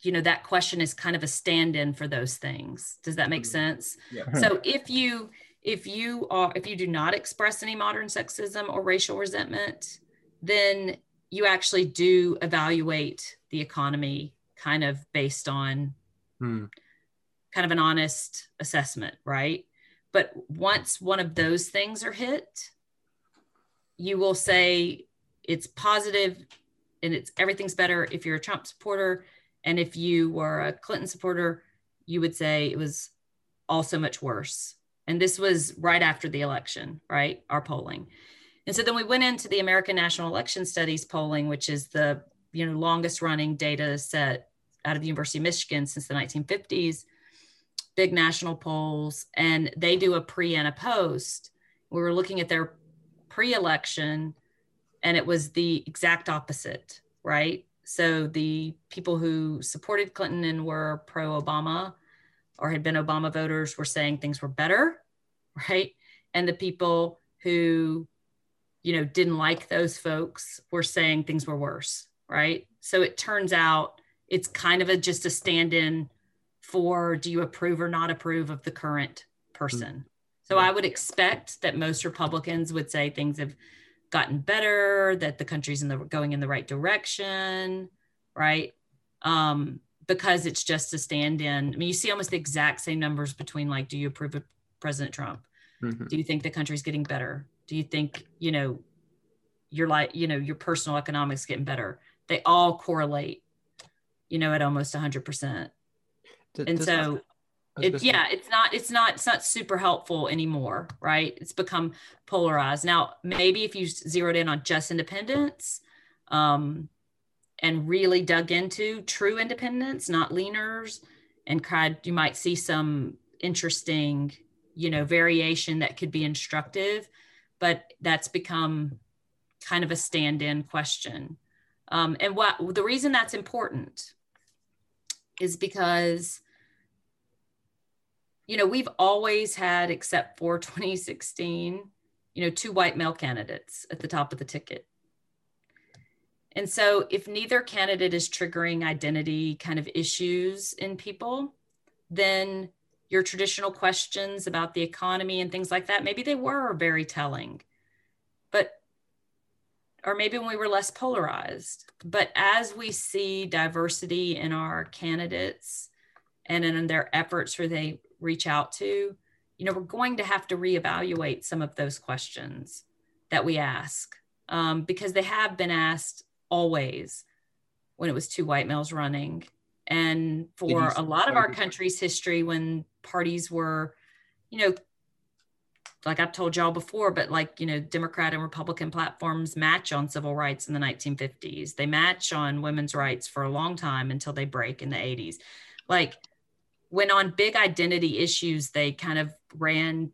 you know that question is kind of a stand-in for those things. Does that make mm-hmm. sense? Yeah. [LAUGHS] So if you if you are if you do not express any modern sexism or racial resentment, then you actually do evaluate the economy kind of based on hmm kind of an honest assessment, right? But once one of those things are hit, you will say it's positive and it's everything's better if you're a Trump supporter. And if you were a Clinton supporter, you would say it was all so much worse. And this was right after the election, right? Our polling. And so then we went into the American National Election Studies polling, which is the you know longest running data set out of the University of Michigan since the 1950s big national polls, and they do a pre and a post. We were looking at their pre election, and it was the exact opposite, right? So the people who supported Clinton and were pro Obama or had been Obama voters were saying things were better, [LAUGHS] right? And the people who, you know, didn't like those folks were saying things were worse, right? So it turns out it's kind of a just a stand-in for do you approve or not approve of the current person. So I would expect that most Republicans would say things have gotten better, that the country's in the going in the right direction, right? Um, because it's just a stand-in. I mean, you see almost the exact same numbers between like, do you approve of President Trump? Mm-hmm. Do you think the country's getting better? Do you think you know your like you know your personal economics getting better? They all correlate, you know, at almost hundred percent. And so it, yeah it's not it's not it's not super helpful anymore right? It's become polarized. Now maybe if you zeroed in on just independents um, and really dug into true independents not leaners and cried you might see some interesting you know variation that could be instructive but that's become kind of a stand-in question um, and what the reason that's important is because you know, we've always had, except for [LAUGHS] 2016, you know, two white male candidates at the top of the ticket. And so, if neither candidate is triggering identity kind of issues in people, then your traditional questions about the economy and things like that, maybe they were very telling. But, or maybe when we were less polarized. But as we see diversity in our candidates and in their efforts where they reach out to, you know, we're going to have to reevaluate some of those questions that we ask um, because they have been asked always when it was two white males running. And for a lot of our country's history, when parties were, you know, like I've told y'all before, but like, you know, Democrat and Republican platforms match on civil rights in the 1950s. They match on women's rights for a long time until they break in the 80s. Like, when on big identity issues, they kind of ran.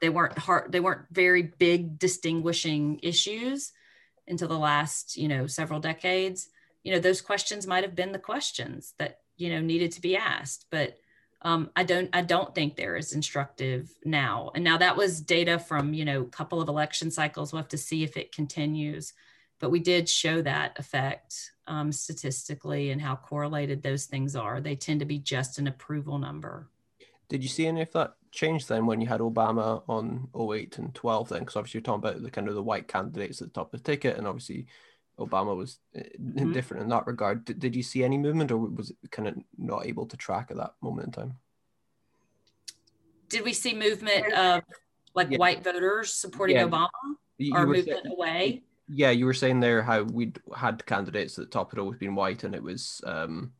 They weren't hard. They weren't very big distinguishing issues until the last, you know, several decades. You know, those questions might have been the questions that you know needed to be asked, but um, I don't I don't think they're as instructive now. And now that was data from you know a couple of election cycles. We'll have to see if it continues, but we did show that effect um, statistically and how correlated those things are. They tend to be just an approval number. Did you see any of that change then when you had Obama on 08 and 12 then? Because obviously you're talking about the kind of the white candidates at the top of the ticket and obviously Obama was mm-hmm. different in that regard. Did, did you see any movement or was it kind of not able to track at that moment in time? Did we see movement of like yeah. white voters supporting yeah. Obama you, or movement saying, away? yeah, you were saying there how we'd had candidates at the top had always been white, and it was um,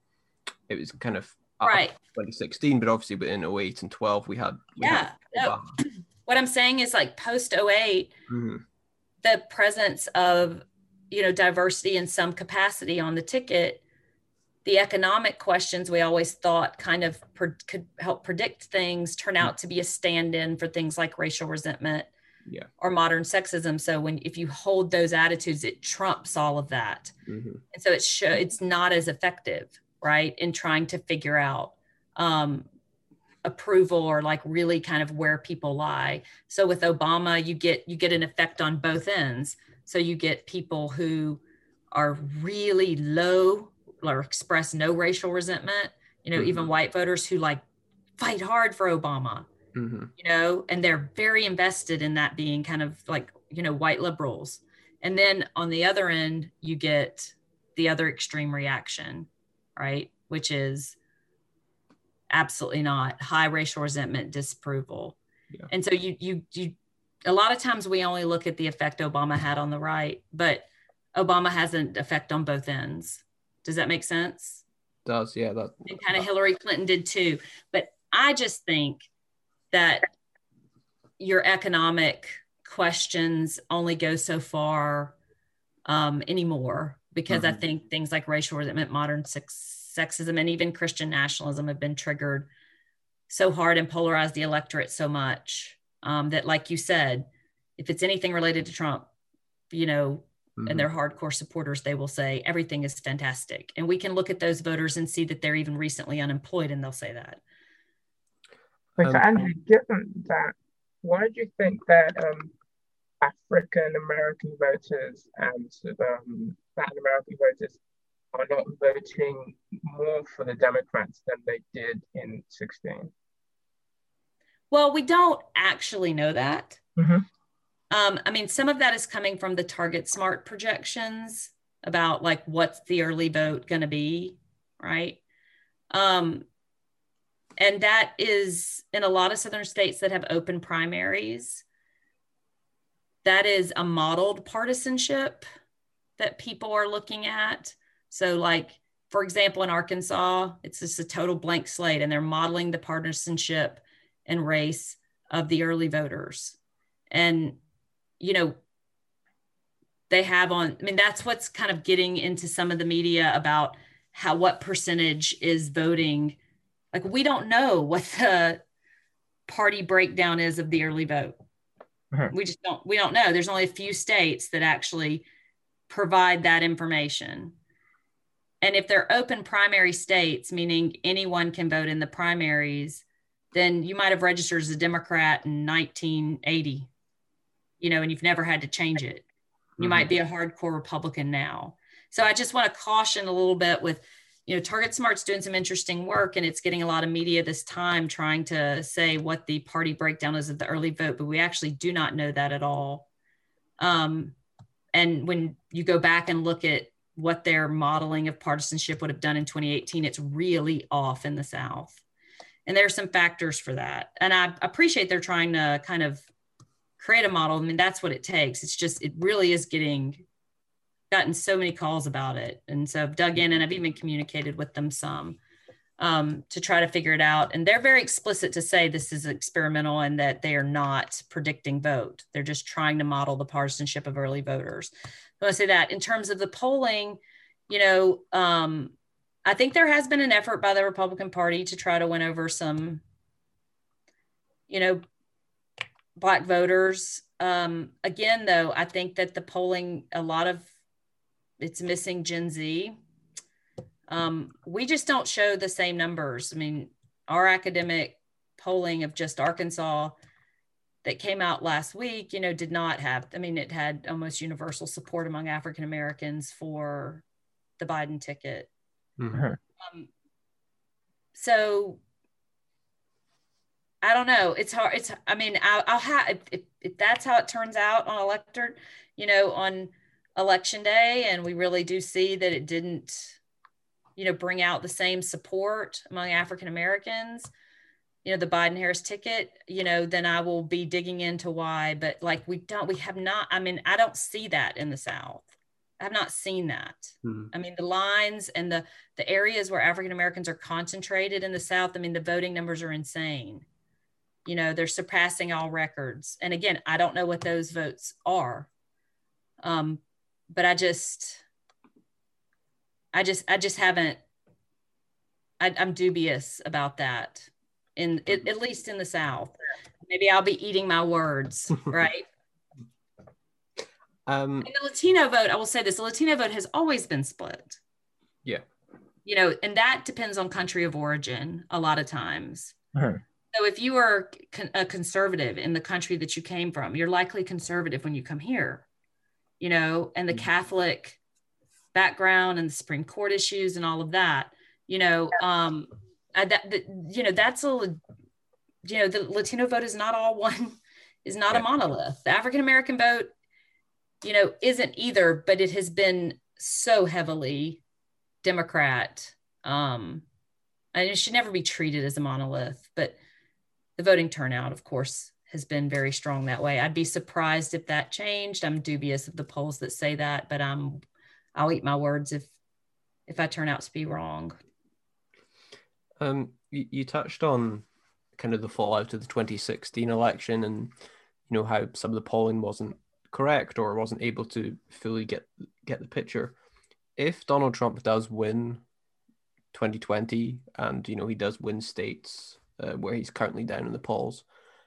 it was kind of right 2016, but obviously in 08 and 12 we had we yeah. Had [CLEARS THROAT] what I'm saying is like post 8 hmm the presence of you know diversity in some capacity on the ticket the economic questions we always thought kind of could help predict things turn out to be a stand-in for things like racial resentment Yeah. or modern sexism. So when if you hold those attitudes it trumps all of that. Hmm and so it's show it's not as effective right in trying to figure out um, approval or like really kind of where people lie. So with obama you get you get an effect on both ends so you get people who are really low or express no racial resentment you know even Mhm. white voters who like fight hard for obama hmm you know, and they're very invested in that being kind of like, you know, white liberals. And then on the other end, you get the other extreme reaction, right? Which is absolutely not high racial resentment, disapproval. Yeah. And so you, you, you, a lot of times we only look at the effect Obama had on the right, but Obama has an effect on both ends. Does that make sense? Does yeah that and kind of Hillary Clinton did too. But I just think that your economic questions only go so far um, anymore because I Mhm. think things like racial resentment, modern sex- sexism, and even Christian nationalism have been triggered so hard and polarized the electorate so much um, that, like you said, if it's anything related to Trump, you know, mhm. and they're hardcore supporters, they will say everything is fantastic. And we can look at those voters and see that they're even recently unemployed, and they'll say that. Wait, so Um, Andrew, given that, why do you think that um, African American voters and um, Latin American voters are not voting more for the Democrats than they did in 16? Well, we don't actually know that. Mhm. Um, I mean, some of that is coming from the Target Smart projections about like what's the early vote going to be, right? Um, and that is in a lot of southern states that have open primaries. That is a modeled partisanship that people are looking at. So, like, for example, in Arkansas, it's just a total blank slate, and they're modeling the partisanship and race of the early voters. And, you know, they have on, I mean, that's what's kind of getting into some of the media about how what percentage is voting. Like, we don't know what the party breakdown is of the early vote. Mhm. We just don't, we don't know. There's only a few states that actually provide that information. And if they're open primary states, meaning anyone can vote in the primaries, then you might have registered as a Democrat in 1980, you know, and you've never had to change it. You Mhm. might be a hardcore Republican now. So I just want to caution a little bit with, you know, Target Smart's doing some interesting work and it's getting a lot of media this time trying to say what the party breakdown is of the early vote, but we actually do not know that at all. Um, and when you go back and look at what their modeling of partisanship would have done in 2018, it's really off in the South. And there are some factors for that. And I appreciate they're trying to kind of create a model. I mean, that's what it takes. It's just, it really is getting gotten so many calls about it. And so I've dug in and I've even communicated with them some um, to try to figure it out. And they're very explicit to say this is experimental and that they are not predicting vote. They're just trying to model the partisanship of early voters. So I say that in terms of the polling, you know, um, I think there has been an effort by the Republican Party to try to win over some, you know, black voters. Um, again, though, I think that the polling, a lot of it's missing Gen Z. Um, we just don't show the same numbers. I mean, our academic polling of just Arkansas that came out last week, you know, did not have, I mean, it had almost universal support among African Americans for the Biden ticket. Mhm. Um, so I don't know. It's hard. It's, I mean, I'll, I'll have, if, if, if that's how it turns out on elector, you know, on election day, and we really do see that it didn't, you know, bring out the same support among African Americans, you know, the Biden Harris ticket, you know, then I will be digging into why. But like, we don't, we have not, I mean, I don't see that in the South. I've not seen that. Mhm. I mean, the lines and the the areas where African Americans are concentrated in the South. I mean, the voting numbers are insane. You know, they're surpassing all records. And again, I don't know what those votes are. Um, but I just, I just, I just haven't, I, am dubious about that in, it, at least in the South. Maybe I'll be eating my words, [LAUGHS] right? Um, and the Latino vote, I will say this: the Latino vote has always been split. Yeah. You know, and that depends on country of origin a lot of times. Mhm. So if you are a conservative in the country that you came from, you're likely conservative when you come here. You know, and the Mhm. Catholic background and the Supreme Court issues and all of that. You know, um, I, that, that you know that's a you know the Latino vote is not all one [LAUGHS] is not a monolith. The African American vote you know, isn't either, but it has been so heavily Democrat. Um, and it should never be treated as a monolith, but the voting turnout, of course, has been very strong that way. I'd be surprised if that changed. I'm dubious of the polls that say that, but I'm I'll eat my words if if I turn out to be wrong. Um, you, you touched on kind of the fallout of the 2016 election and you know how some of the polling wasn't correct or wasn't able to fully get get the picture. If Donald Trump does win 2020 and you know he does win states uh, where he's currently down in the polls,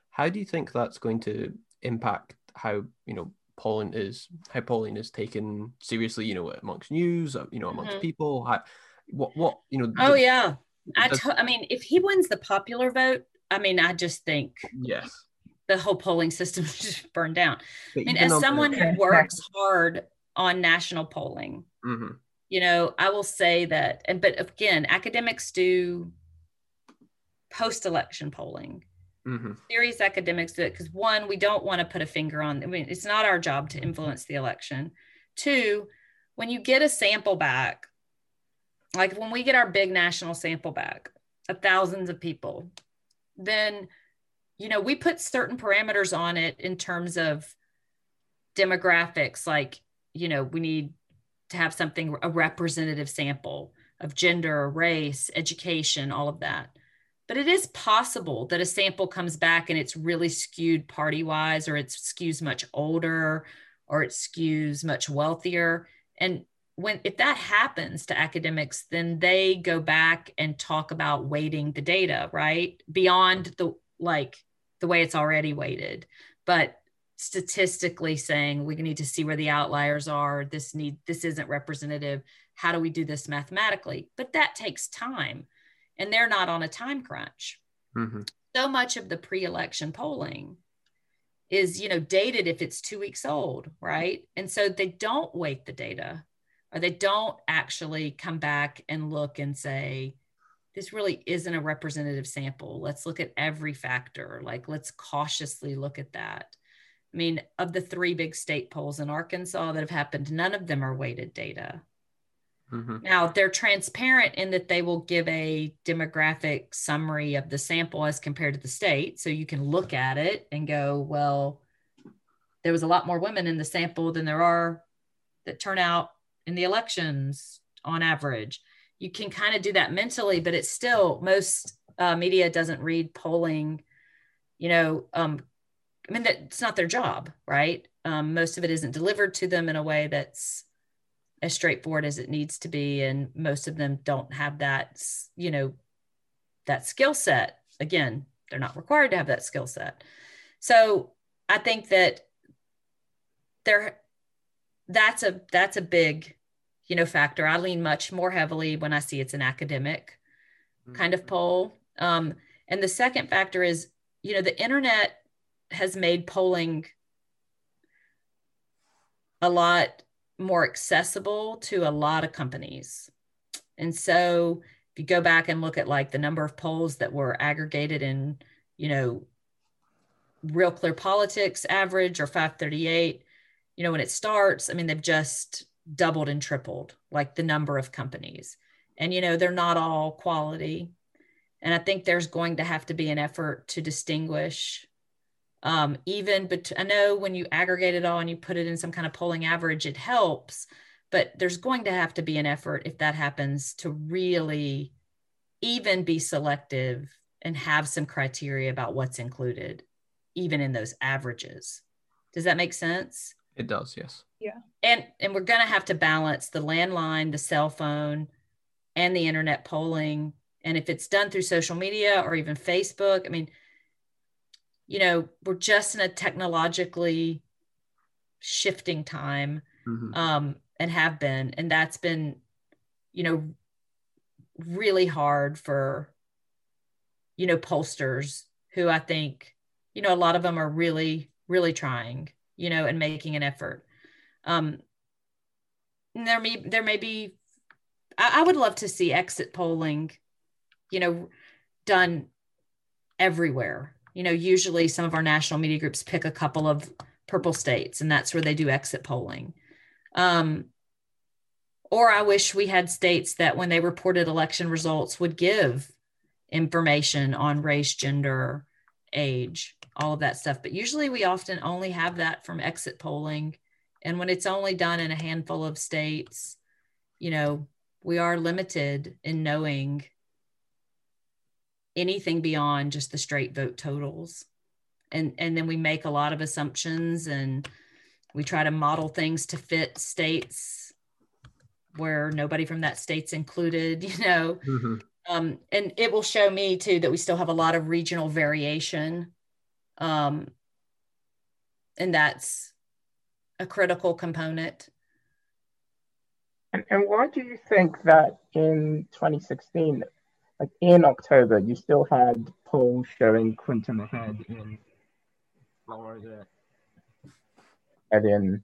how do you think that's going to impact how you know polling is how polling is taken seriously? You know amongst news, uh, you know amongst Mhm. people. How, what what you know? Oh the- yeah. I, to- I mean, if he wins the popular vote, I mean, I just think yes. The whole polling system [LAUGHS] just burned down. But I mean, as someone who works hard on national polling, Mhm. you know, I will say that, and but again, academics do post-election polling. Mhm. Serious academics do it because one, we don't want to put a finger on. I mean, it's not our job to influence the election. Two, when you get a sample back, like when we get our big national sample back of thousands of people, then you know we put certain parameters on it in terms of demographics like you know we need to have something a representative sample of gender race education all of that. But it is possible that a sample comes back and it's really skewed party wise or it skews much older or it skews much wealthier. And when if that happens to academics then they go back and talk about weighting the data right? Beyond the like the way it's already weighted. But statistically saying we need to see where the outliers are. This need this isn't representative. How do we do this mathematically? But that takes time and they're not on a time crunch. Mhm. so much of the pre-election polling is you know dated if it's two weeks old right? And so they don't weight the data or they don't actually come back and look and say this really isn't a representative sample let's look at every factor like let's cautiously look at that i mean of the three big state polls in arkansas that have happened none of them are weighted data Mhm. now, they're transparent in that they will give a demographic summary of the sample as compared to the state. So you can look at it and go, well, there was a lot more women in the sample than there are that turn out in the elections on average. You can kind of do that mentally, but it's still most uh, media doesn't read polling. You know, um, I mean, that's not their job, right? Um, most of it isn't delivered to them in a way that's as straightforward as it needs to be and most of them don't have that you know that skill set again they're not required to have that skill set so i think that there that's a that's a big you know factor. I lean much more heavily when i see it's an academic kind of poll. Um, and the second factor is you know the internet has made polling a lot more accessible to a lot of companies. And so if you go back and look at like the number of polls that were aggregated in, you know, Real Clear Politics average or 538, you know, when it starts, I mean, they've just doubled and tripled like the number of companies. And, you know, they're not all quality. And I think there's going to have to be an effort to distinguish um, even but i know when you aggregate it all and you put it in some kind of polling average it helps but there's going to have to be an effort if that happens to really even be selective and have some criteria about what's included, even in those averages. Does that make sense? It does, yes. Yeah. And and we're gonna have to balance the landline, the cell phone, and the internet polling. And if it's done through social media or even Facebook, I mean, you know, we're just in a technologically shifting time mm-hmm. um, and have been. And that's been, you know, really hard for you know, pollsters who I think, you know, a lot of them are really, really trying, you know, and making an effort. Um, there may there may be I, I would love to see exit polling, you know, done everywhere. You know, usually some of our national media groups pick a couple of purple states, and that's where they do exit polling. Um, or I wish we had states that when they reported election results would give information on race, gender, age, all of that stuff. But usually we often only have that from exit polling. And when it's only done in a handful of states, you know, we are limited in knowing anything beyond just the straight vote totals. And, and then we make a lot of assumptions and we try to model things to fit states where nobody from that state's included, [LAUGHS] you know. Mm-hmm. Um, and it will show me too that we still have a lot of regional variation. Um, and that's a critical component. And, and why do you think that in 2016, like in October, you still had polls showing Clinton ahead in Florida and in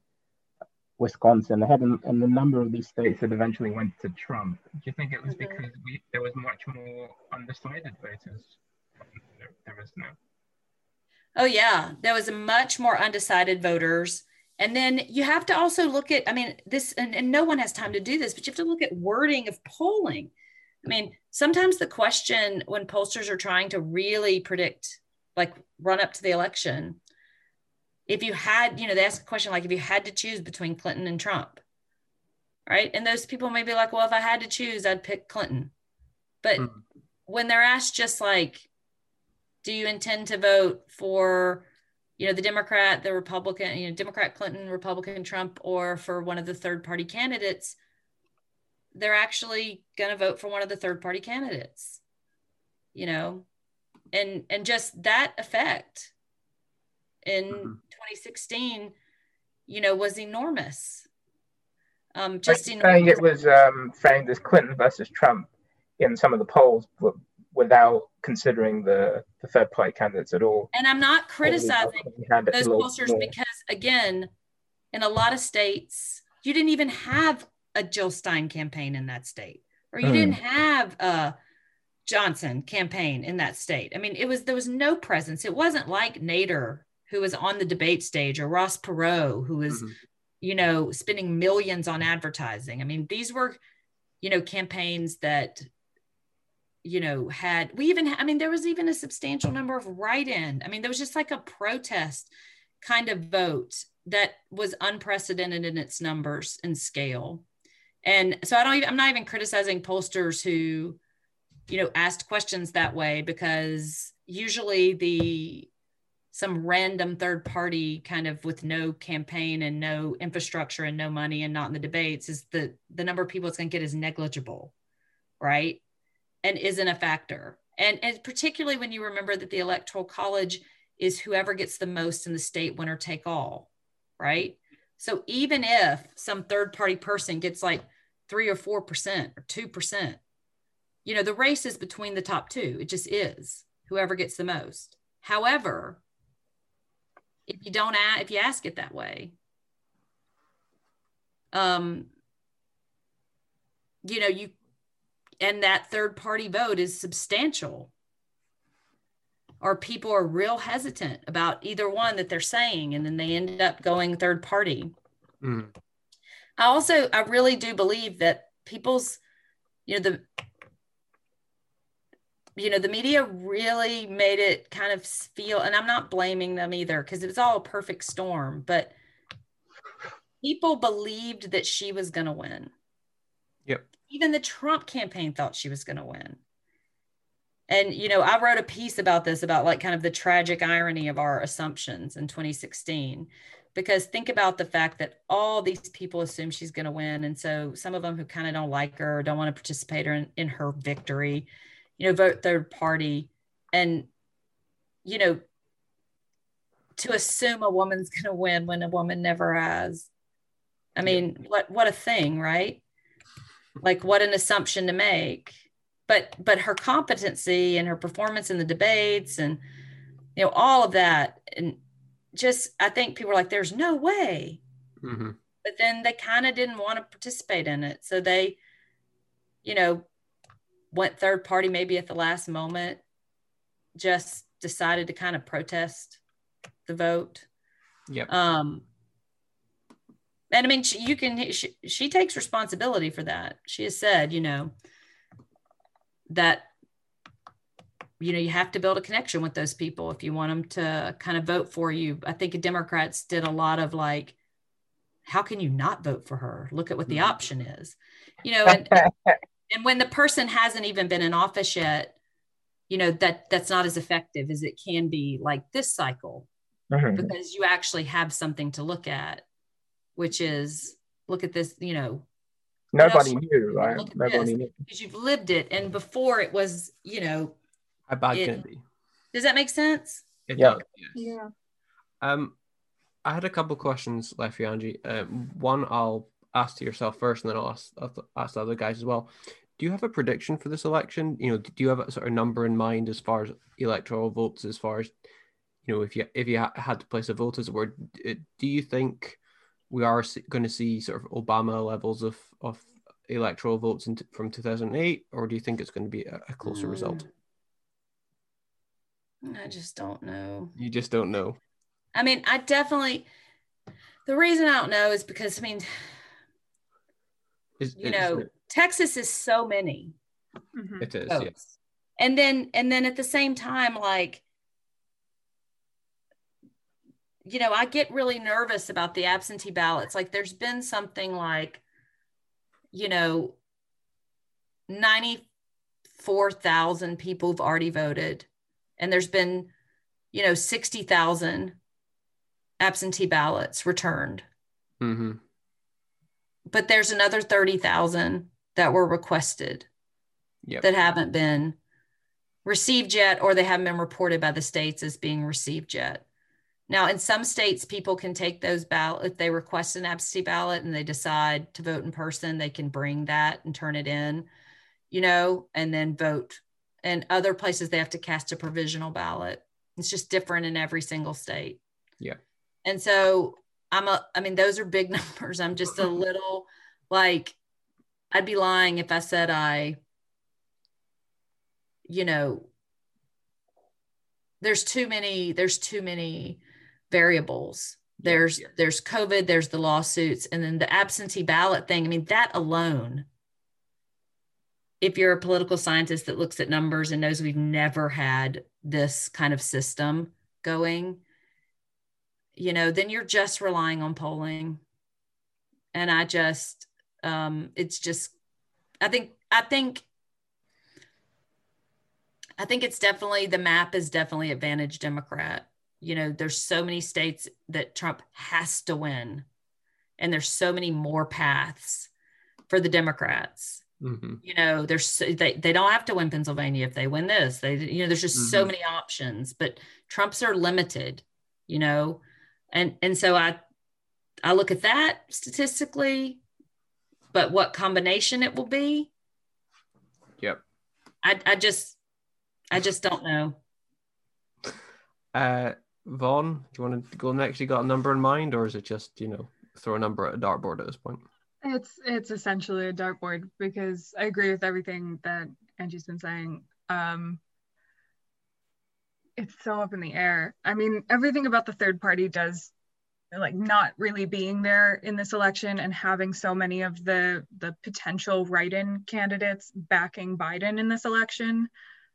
Wisconsin ahead, and, and the number of these states that eventually went to Trump. Do you think it was mm-hmm. because we, there was much more undecided voters? There, there was no. Oh yeah, there was much more undecided voters. And then you have to also look at, I mean, this, and, and no one has time to do this, but you have to look at wording of polling. I mean, sometimes the question when pollsters are trying to really predict, like run up to the election, if you had, you know, they ask a question like if you had to choose between Clinton and Trump, right? And those people may be like, well, if I had to choose, I'd pick Clinton. But mm-hmm. when they're asked just like, do you intend to vote for, you know, the Democrat, the Republican, you know, Democrat Clinton, Republican Trump, or for one of the third party candidates, they're actually going to vote for one of the third party candidates, you know, and and just that effect in mm-hmm. 2016, you know, was enormous. Um, just enormous. saying it was um, framed as Clinton versus Trump in some of the polls, but without considering the, the third party candidates at all. And I'm not criticizing those pollsters because, again, in a lot of states, you didn't even have a Jill Stein campaign in that state, or you mm. didn't have a Johnson campaign in that state. I mean, it was there was no presence. It wasn't like Nader who was on the debate stage or Ross Perot, who was, mm-hmm. you know, spending millions on advertising. I mean, these were, you know, campaigns that, you know, had, we even, I mean, there was even a substantial number of write in. I mean, there was just like a protest kind of vote that was unprecedented in its numbers and scale. And so I don't even, I'm not even criticizing pollsters who, you know, asked questions that way because usually the some random third party kind of with no campaign and no infrastructure and no money and not in the debates is the the number of people it's going to get is negligible right and isn't a factor. And and particularly when you remember that the electoral college is whoever gets the most in the state winner take all right? So even if some third party person gets like 3 or 4% or 2% you know the race is between the top two. It just is whoever gets the most. However if you don't ask, if you ask it that way. Um, you know, you and that third party vote is substantial. Or people are real hesitant about either one that they're saying, and then they end up going third party. Mm. I also, I really do believe that people's, you know, the you know, the media really made it kind of feel, and I'm not blaming them either because it was all a perfect storm, but people believed that she was going to win. Yep. Even the Trump campaign thought she was going to win. and you know i wrote a piece about this about like kind of the tragic irony of our assumptions in 2016 because think about the fact that all these people assume she's going to win. And so some of them who kind of don't like her or don't want to participate in, in her victory you know vote third party. And you know to assume a woman's going to win when a woman never has. I mean what what a thing right like what an assumption to make. But but her competency and her performance in the debates and you know all of that and just i think people were like there's no way. Mm-hmm. but then they kind of didn't want to participate in it. So they you know went third party maybe at the last moment just decided to kind of protest the vote. Yep. Um and i mean she, you can she, she takes responsibility for that. She has said you know that you know you have to build a connection with those people if you want them to kind of vote for you. I think democrats did a lot of like how can you not vote for her? Look at what the mm-hmm. option is. You know and, and [LAUGHS] when the person hasn't even been in office yet you know that that's not as effective as it can be like this cycle. Mm-hmm. because you actually have something to look at which is look at this you know Nobody knew, right? Nobody knew. Because you've lived it. And before it was, you know. How bad it, can it be? Does that make sense? It yeah. Does, yes. Yeah. Um, I had a couple questions left for you, Angie. Um, one I'll ask to yourself first, and then I'll ask, ask the other guys as well. Do you have a prediction for this election? You know, do you have a sort of number in mind as far as electoral votes? As far as you know, if you if you had to place a vote as a word, do you think we are going to see sort of Obama levels of, of electoral votes in, from 2008, or do you think it's going to be a, a closer mm. result? I just don't know. You just don't know. I mean, I definitely. The reason I don't know is because I mean, is, you know, it, Texas is so many. Mm-hmm. It is, yes. And then, and then at the same time, like you know, I get really nervous about the absentee ballots. Like there's been something like, you know, 94,000 people have already voted. And there's been, you know, 60,000 absentee ballots returned. Mm-hmm. But there's another 30,000 that were requested yep. that haven't been received yet, or they haven't been reported by the states as being received yet. Now, in some states, people can take those ballot if they request an absentee ballot and they decide to vote in person, they can bring that and turn it in, you know, and then vote. And other places, they have to cast a provisional ballot. It's just different in every single state. Yeah. And so I'm a, I mean, those are big [LAUGHS] numbers. I'm just a little like, I'd be lying if I said I, you know, there's too many, there's too many variables. There's yeah. there's covid there's the lawsuits and then the absentee ballot thing. I mean that alone if you're a political scientist that looks at numbers and knows we've never had this kind of system going you know then you're just relying on polling. And i just um it's just i think i think i think it's definitely the map is definitely advantage democrat you know there's so many states that trump has to win and there's so many more paths for the democrats. Mm-hmm. you know there's they, they don't have to win pennsylvania if they win this. They you know there's just mm-hmm. so many options but trump's are limited you know and and so i i look at that statistically but what combination it will be? Yep. I i just i just don't know. Uh Vaughn, do you want to go next? You got a number in mind, or is it just you know throw a number at a dartboard at this point? It's it's essentially a dartboard because I agree with everything that Angie's been saying. Um, it's so up in the air. I mean, everything about the third party does like not really being there in this election and having so many of the the potential write-in candidates backing Biden in this election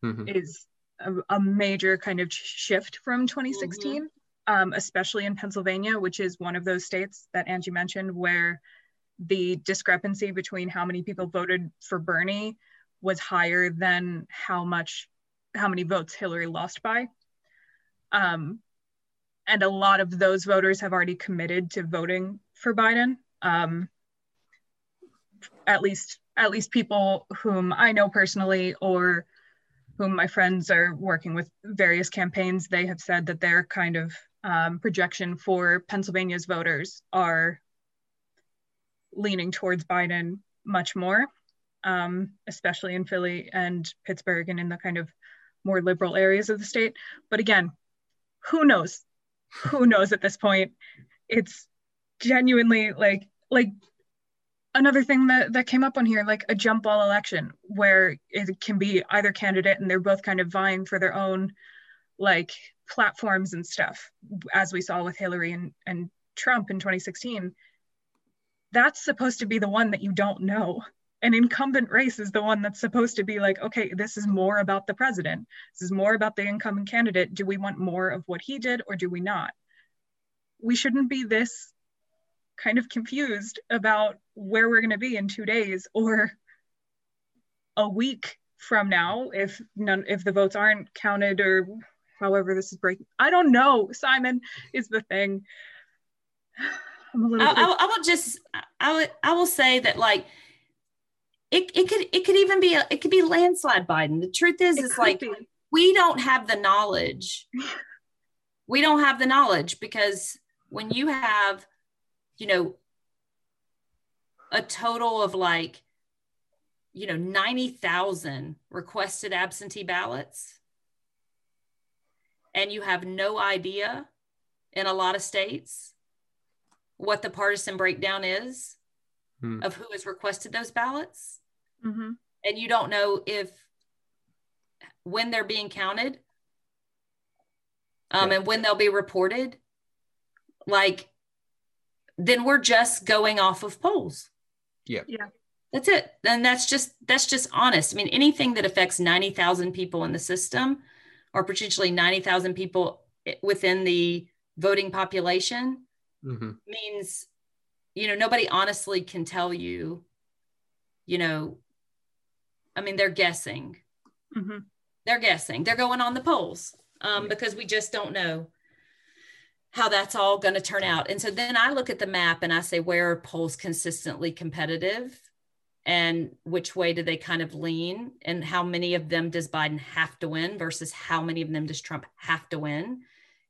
mm-hmm. is a, a major kind of shift from 2016, mm-hmm. um, especially in Pennsylvania, which is one of those states that Angie mentioned where the discrepancy between how many people voted for Bernie was higher than how much how many votes Hillary lost by. Um, and a lot of those voters have already committed to voting for Biden. Um, at least, at least people whom I know personally or whom my friends are working with various campaigns, they have said that their kind of um, projection for Pennsylvania's voters are leaning towards Biden much more, um, especially in Philly and Pittsburgh and in the kind of more liberal areas of the state. But again, who knows? Who knows at this point? It's genuinely like like another thing that, that came up on here, like a jump ball election where it can be either candidate and they're both kind of vying for their own like platforms and stuff, as we saw with Hillary and, and Trump in 2016. That's supposed to be the one that you don't know. An incumbent race is the one that's supposed to be like, okay, this is more about the president. This is more about the incumbent candidate. Do we want more of what he did or do we not? We shouldn't be this kind of confused about where we're going to be in two days or a week from now if none if the votes aren't counted or however this is breaking. I don't know simon is the thing. [SIGHS] I'm a little I, I, I will just i would i will say that like it, it could it could even be a, it could be landslide biden. The truth is it it's like be. we don't have the knowledge. [LAUGHS] We don't have the knowledge because when you have you know, a total of like, you know, 90,000 requested absentee ballots. And you have no idea in a lot of states what the partisan breakdown is hmm. of who has requested those ballots. Mm-hmm. And you don't know if when they're being counted um, yeah. and when they'll be reported. Like, then we're just going off of polls. Yeah. Yeah. That's it. And that's just that's just honest. I mean, anything that affects 90,000 people in the system or potentially 90,000 people within the voting population mm-hmm. means you know, nobody honestly can tell you you know, I mean, they're guessing. Mm-hmm. They're guessing. They're going on the polls um, yeah. because we just don't know how that's all going to turn out. And so then I look at the map and I say, where are polls consistently competitive? And which way do they kind of lean? And how many of them does Biden have to win versus how many of them does Trump have to win?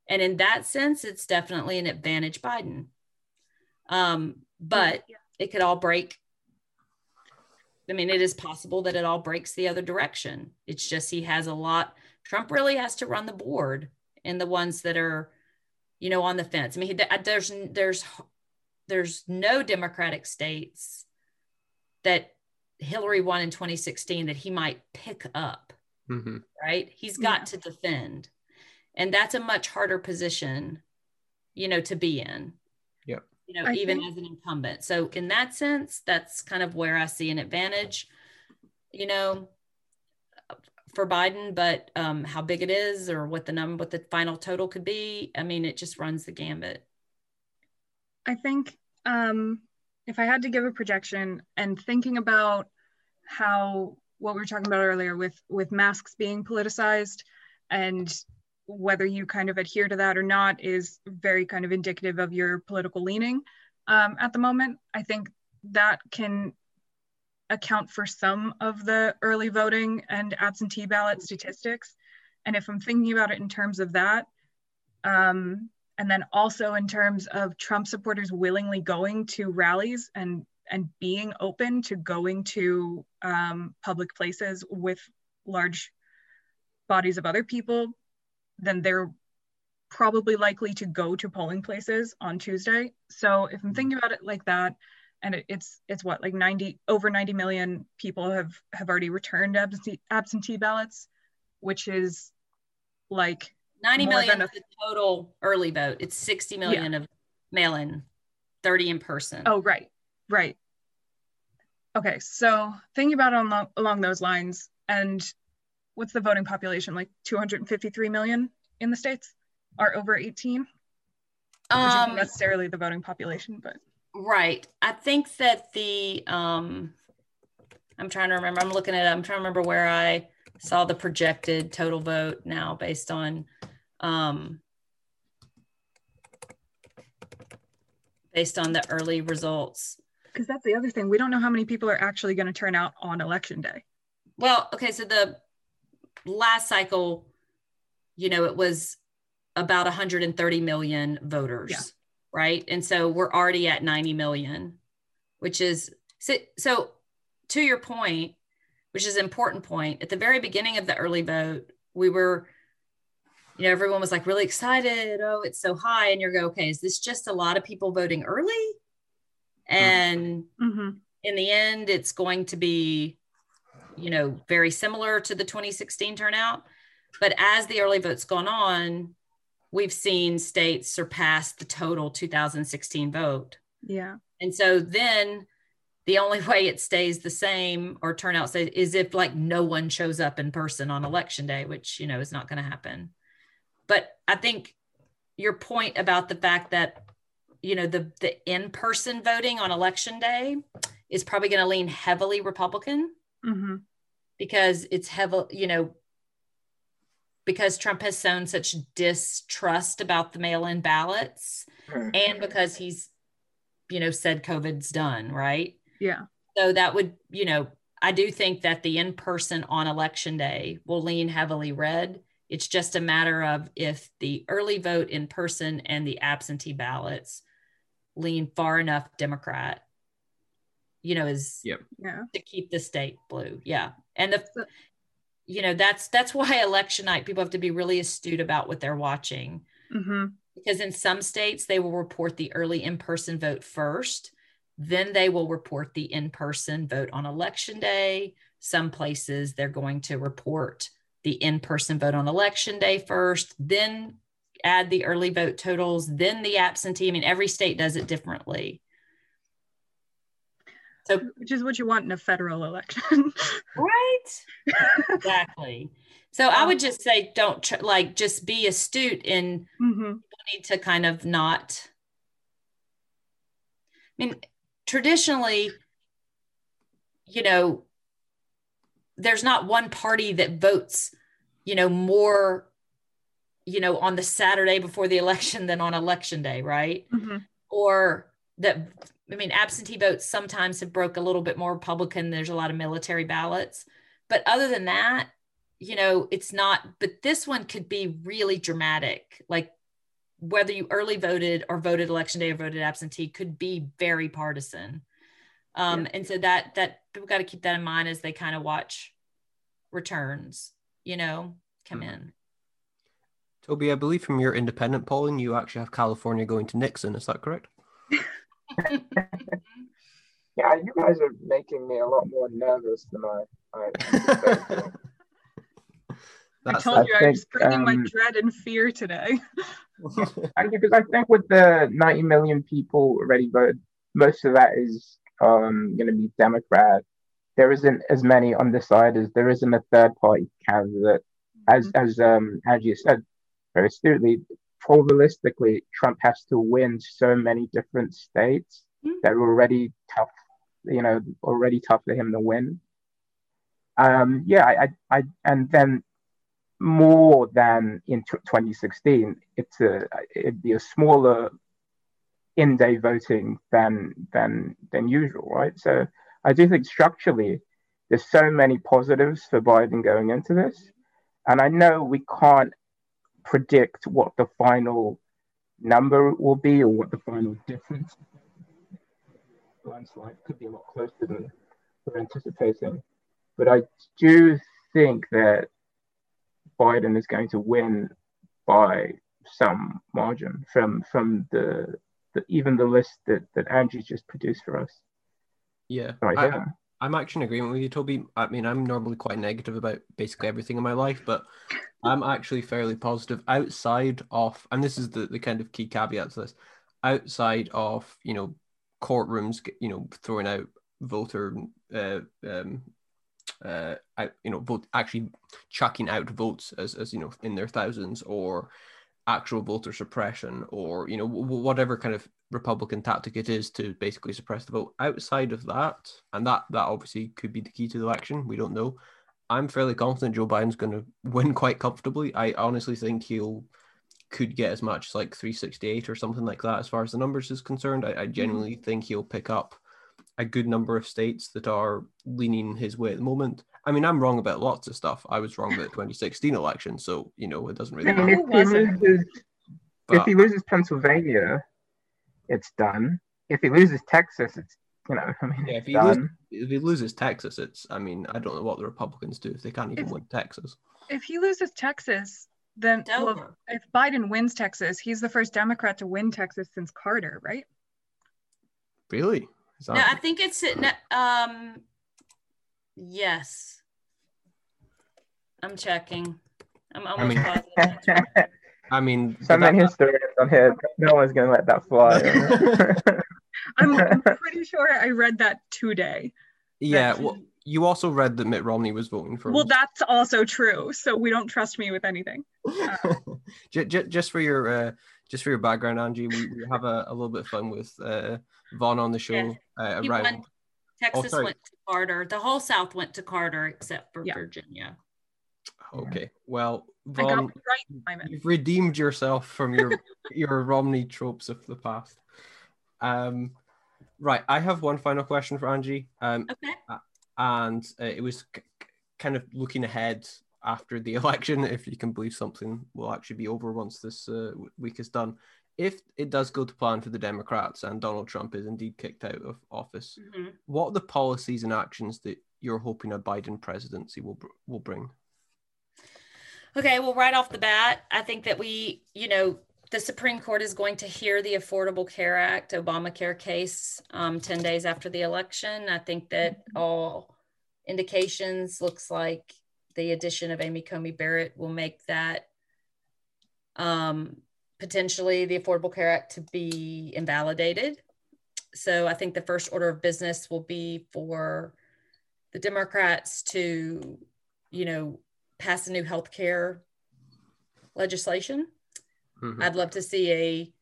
And in that sense, it's definitely an advantage Biden. Um, but it could all break. I mean, it is possible that it all breaks the other direction. It's just he has a lot. Trump really has to run the board and the ones that are you know, on the fence. I mean, there's there's there's no Democratic states that Hillary won in 2016 that he might pick up. Mm-hmm. Right? He's got yeah. to defend, and that's a much harder position, you know, to be in. Yeah. You know, I even think- as an incumbent. So in that sense, that's kind of where I see an advantage. You know, for Biden, but um, how big it is or what the number, what the final total could be, I mean, it just runs the gambit. I think um, if I had to give a projection and thinking about how what we were talking about earlier with with masks being politicized and whether you kind of adhere to that or not is very kind of indicative of your political leaning um, at the moment. I think that can account for some of the early voting and absentee ballot statistics. And if I'm thinking about it in terms of that, um, and then also in terms of Trump supporters willingly going to rallies and and being open to going to um, public places with large bodies of other people, then they're probably likely to go to polling places on Tuesday. So if I'm thinking about it like that, and it, it's it's what like 90 over 90 million people have have already returned absentee absentee ballots which is like 90 million of the total early vote. It's 60 million yeah. of mail-in 30 in person. Oh right right. Okay so thinking about on the, along those lines and what's the voting population like 253 million in the states are over 18 um, necessarily the voting population but Right. I think that the um I'm trying to remember. I'm looking at. I'm trying to remember where I saw the projected total vote now based on um, based on the early results. Because that's the other thing. We don't know how many people are actually going to turn out on election day. Well, okay, so the last cycle, you know, it was about 130 million voters, yeah. Right? And so we're already at 90 million, which is so, so to your point, which is an important point, at the very beginning of the early vote, we were you know, everyone was like really excited. Oh, it's so high. And you're go, okay, is this just a lot of people voting early? And mm-hmm. in the end, it's going to be, you know, very similar to the 2016 turnout. But as the early vote's gone on, we've seen states surpass the total 2016 vote. Yeah. And so then the only way it stays the same or turnout stays is if like no one shows up in person on election day, which, you know, is not going to happen. But I think your point about the fact that you know the the in-person voting on election day is probably going to lean heavily Republican mm-hmm. because it's heavy, you know, because Trump has shown such distrust about the mail-in ballots, mm-hmm. and because he's, you know, said COVID's done, right? Yeah. So that would, you know, I do think that the in-person on election day will lean heavily red it's just a matter of if the early vote in person and the absentee ballots lean far enough Democrat, you know, is yep. yeah. to keep the state blue. Yeah. And the, you know, that's, that's why election night people have to be really astute about what they're watching. Mm-hmm. Because in some states, they will report the early in person vote first, then they will report the in person vote on election day. Some places they're going to report the in-person vote on election day first, then add the early vote totals, then the absentee. I mean, every state does it differently. So, which is what you want in a federal election, [LAUGHS] right? exactly. So I would just say, don't tr- like just be astute and mm-hmm. need to kind of not. I mean, traditionally, you know, there's not one party that votes, you know, more, you know, on the Saturday before the election than on election day, right? Mm-hmm. Or that, I mean, absentee votes sometimes have broke a little bit more Republican. There's a lot of military ballots, but other than that, you know, it's not. But this one could be really dramatic, like whether you early voted or voted election day or voted absentee could be very partisan. Um, yeah. And so that that we've got to keep that in mind as they kind of watch returns, you know, come mm-hmm. in. Toby, I believe from your independent polling, you actually have California going to Nixon. Is that correct? [LAUGHS] yeah, you guys are making me a lot more nervous than I. I, [LAUGHS] I told you I, I was bringing um, my dread and fear today. [LAUGHS] because I think with the 90 million people already voted, most of that is um, going to be Democrat. There isn't as many undecideds. There isn't a third party candidate. As mm-hmm. as um, Angie said very astutely, probabilistically, Trump has to win so many different states mm-hmm. that are already tough, you know, already tough for him to win. Um, yeah, I, I, I, and then more than in t- 2016, it's a, it'd be a smaller in-day voting than than than usual, right? So I do think structurally there's so many positives for Biden going into this, and I know we can't predict what the final number will be or what the final difference. Landslide could be a lot closer than we're anticipating, but I do think that Biden is going to win by some margin from from the the, even the list that that Andrew just produced for us. Yeah, right I, I'm actually in agreement with you, Toby. I mean, I'm normally quite negative about basically everything in my life, but [LAUGHS] I'm actually fairly positive outside of, and this is the, the kind of key caveat to this, outside of, you know, courtrooms, you know, throwing out voter, uh, um, uh, you know, vote actually chucking out votes as, as you know, in their thousands or actual voter suppression or you know whatever kind of republican tactic it is to basically suppress the vote outside of that and that that obviously could be the key to the election we don't know I'm fairly confident Joe Biden's going [LAUGHS] to win quite comfortably. I honestly think he'll could get as much as like 368 or something like that as far as the numbers is concerned. I, I Mm-hmm. genuinely think he'll pick up a good number of states that are leaning his way at the moment. I mean, I'm wrong about lots of stuff. I was wrong about the 2016 election, so you know it doesn't really I mean, matter. if he wasn't? loses, if he loses Pennsylvania, it's done. If he loses Texas, it's you know, [LAUGHS] I mean, Yeah, it's if he loses- done. if he loses Texas, it's I mean, I don't know what the Republicans do if they can't even If- win Texas. If he loses Texas, then well, Dover. if Biden wins Texas, he's the first Democrat to win Texas since Carter, right? Really? Is that- No, I think it's um yes. I'm checking. I'm almost mean- positive. I mean, but Some that- historians on here, no one's going to let that fly. [LAUGHS] [LAUGHS] I'm, I'm pretty sure I read that today. yeah. that- Well, you also read that Mitt Romney was voting for. Well, him. that's also true. So we don't trust me with anything. [LAUGHS] Ju- ju- just for your uh, just for your background, Angie, we, we have a, a little bit of fun with uh, Vaughn on the show. Yeah. Uh, He around won- Texas sorry. went to Carter. The whole South went to Carter except for Yeah. Virginia. Okay, well, Vaughn, right, you've redeemed yourself from your [LAUGHS] your Romney tropes of the past. Um, right, I have one final question for Angie. Um, Okay. and uh, it was k- k- kind of looking ahead after the [LAUGHS] election, if you can believe something will actually be over once this uh, week is done. If it does go to plan for the Democrats and Donald Trump is indeed kicked out of office, Mhm. what are the policies and actions that you're hoping a Biden presidency will will bring? Okay, well, right off the bat, I think that we, you know, the Supreme Court is going to hear the Affordable Care Act, Obamacare case, um, 10 days after the election. I think that all indications looks like the addition of Amy Coney Barrett will make that um, potentially the Affordable Care Act to be invalidated. So I think the first order of business will be for the Democrats to, you know, pass a new health care legislation. Mhm. I'd love to see a,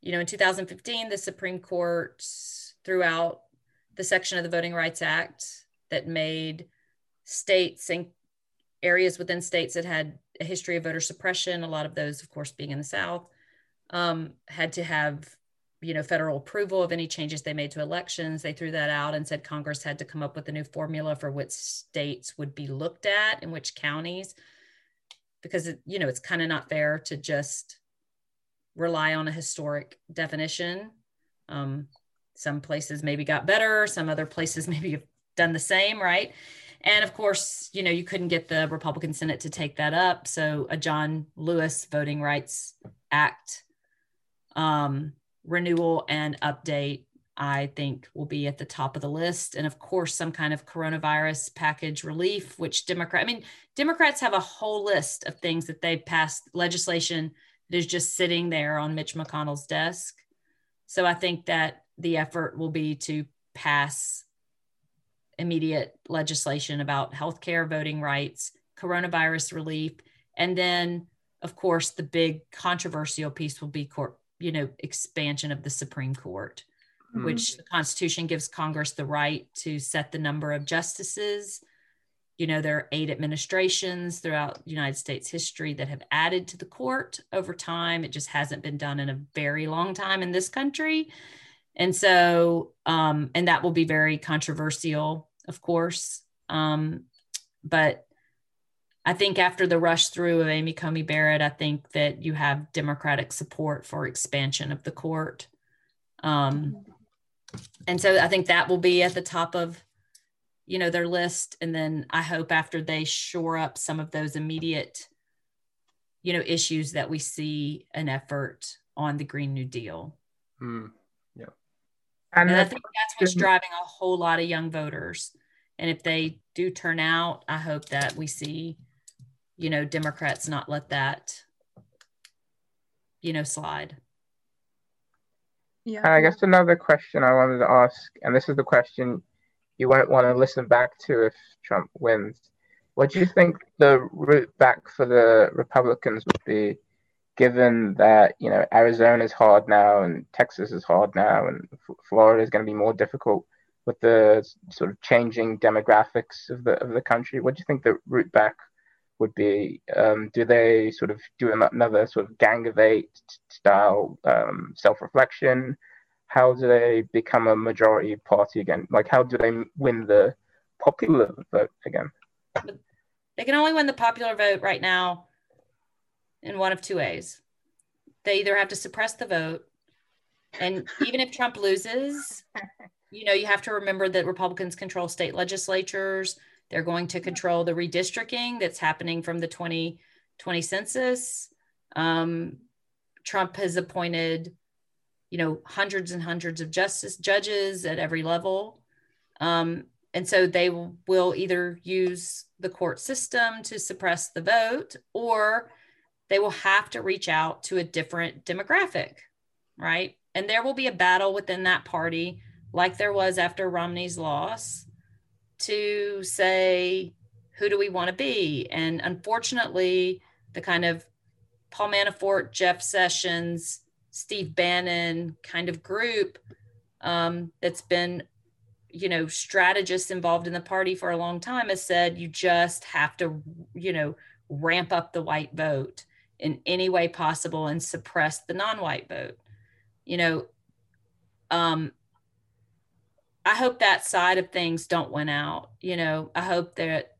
you know, in 2015, the Supreme Court threw out the section of the Voting Rights Act that made states and areas within states that had a history of voter suppression, a lot of those, of course, being in the South, um, had to have, you know, federal approval of any changes they made to elections. They threw that out and said Congress had to come up with a new formula for which states would be looked at and which counties because it, you know it's kind of not fair to just rely on a historic definition um, some places maybe got better some other places [LAUGHS] maybe have done the same right and of course you know you couldn't get the republican senate to take that up so a john lewis voting rights act um, renewal and update i think will be at the top of the list and of course some kind of coronavirus package relief which democrat i mean Democrats have a whole list of things that they've passed legislation that is just sitting there on Mitch McConnell's desk. So I think that the effort will be to pass immediate legislation about healthcare, voting rights, coronavirus relief, and then, of course, the big controversial piece will be court, you know, expansion of the Supreme Court, Mhm. which the Constitution gives Congress the right to set the number of justices. You know there are eight administrations throughout united states history that have added to the court over time. It just hasn't been done in a very long time in this country and so um, and that will be very controversial of course. Um, but i think after the rush through of amy coney barrett i think that you have democratic support for expansion of the court. Um, and so i think that will be at the top of you know their list. And then i hope after they shore up some of those immediate you know issues that we see an effort on the green new deal. Mm. And and i think that's what's driving a whole lot of young voters and if they do turn out i hope that we see you know democrats not let that you know slide Yeah. And I guess another question I wanted to ask, and this is the question you won't want to listen back to if Trump wins. What do you think the route back for the Republicans would be, given that you know Arizona is hard now and Texas is hard now and F- Florida is going to be more difficult? with the sort of changing demographics of the of the country? What do you think the route back would be? Um, do they sort of do another sort of gang of eight style um, self reflection? How do they become a majority party again? Like, how do they win the popular vote again? They can only win the popular vote right now in one of two ways. They either have to suppress the vote, and even if Trump loses, you know, you have to remember that Republicans control state legislatures. They're going to control the redistricting that's happening from the 2020 census. Um, Trump has appointed, you know, hundreds and hundreds of justice judges at every level. Um, and so they will either use the court system to suppress the vote or they will have to reach out to a different demographic, right? And there will be a battle within that party, like there was after Romney's loss, to say, who do we want to be? And unfortunately, the kind of Paul Manafort, Jeff Sessions, Steve Bannon kind of group um, that's been, you know, strategists involved in the party for a long time has said you just have to, you know, ramp up the white vote in any way possible and suppress the non-white vote. You know um i hope that side of things don't win out. You know i hope that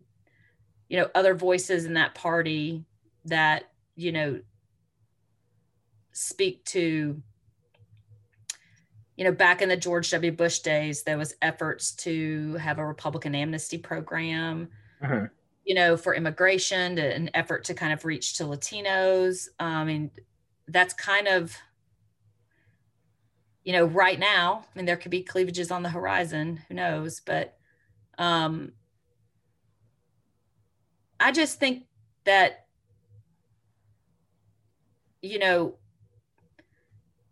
you know other voices in that party that you know speak to you know back in the george w. Bush days there was efforts to have a republican amnesty program. Uh-huh you know, for immigration, an effort to kind of reach to Latinos. I mean, that's kind of, you know, right now, I mean, there could be cleavages on the horizon, who knows? But um, I just think that, you know,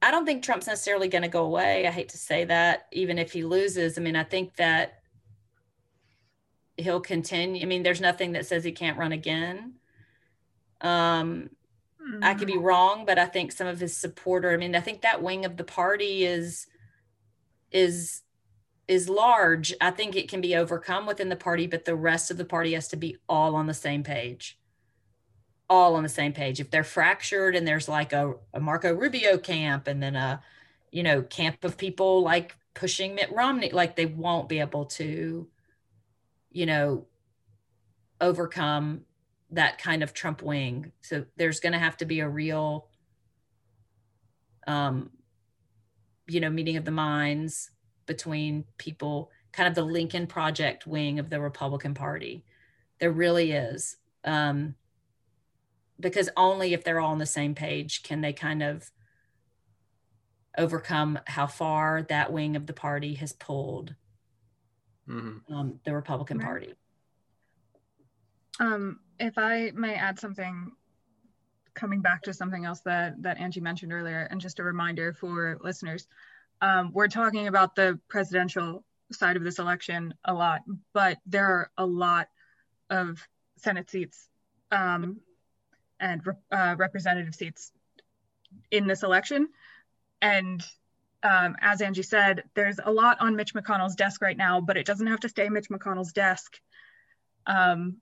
I don't think Trump's necessarily going to go away. I hate to say that, even if he loses. I mean, I think that he'll continue. I mean, there's nothing that says he can't run again. Um, mm-hmm. I could be mm-hmm. wrong, but I think some of his supporter. I mean, I think that wing of the party is is is large. I think it can be overcome within the party, but the rest of the party has to be all on the same page. All on the same page. If they're fractured and there's like a, a Marco Rubio camp and then a, you know, camp of people like pushing Mitt Romney, like they won't be able to you know, overcome that kind of Trump wing. So there's going to have to be a real, um, you know, meeting of the minds between people, kind of the Lincoln Project wing of the Republican Party. There really is. Um, because only if they're all on the same page can they kind of overcome how far that wing of the party has pulled mm-hmm. um, the Republican right. Party. Um, if I may add something, coming back to something else that that Angie mentioned earlier, and just a reminder for listeners, um, we're talking about the presidential side of this election a lot, but there are a lot of Senate seats um, and uh, representative seats in this election, and um, as Angie said, there's a lot on Mitch McConnell's desk right now, but it doesn't have to stay Mitch McConnell's desk. Um,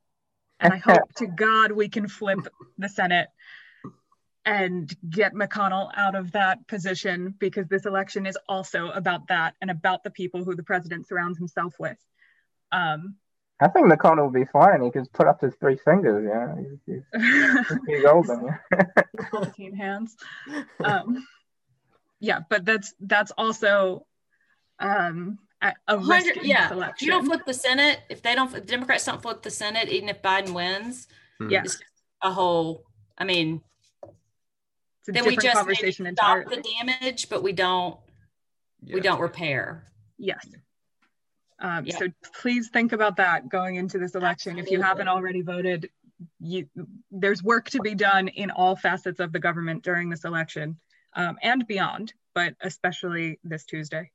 and I [LAUGHS] hope to God we can flip the Senate and get McConnell out of that position because this election is also about that and about the people who the president surrounds himself with. Um, I think McConnell will be fine. He can put up his three fingers. Yeah, he's, he's, [LAUGHS] he's golden. Yeah. 14 hands. Um, yeah, but that's that's also um, a, a risk yeah. Selection. If you don't flip the Senate, if they don't, if the Democrats don't flip the Senate, even if Biden wins, hmm. yeah, a whole. I mean, then we just conversation stop the damage, but we don't yeah. we don't repair. Yes. Um, yeah. So please think about that going into this election. Absolutely. If you haven't already voted, you, there's work to be done in all facets of the government during this election um, and beyond, but especially this Tuesday.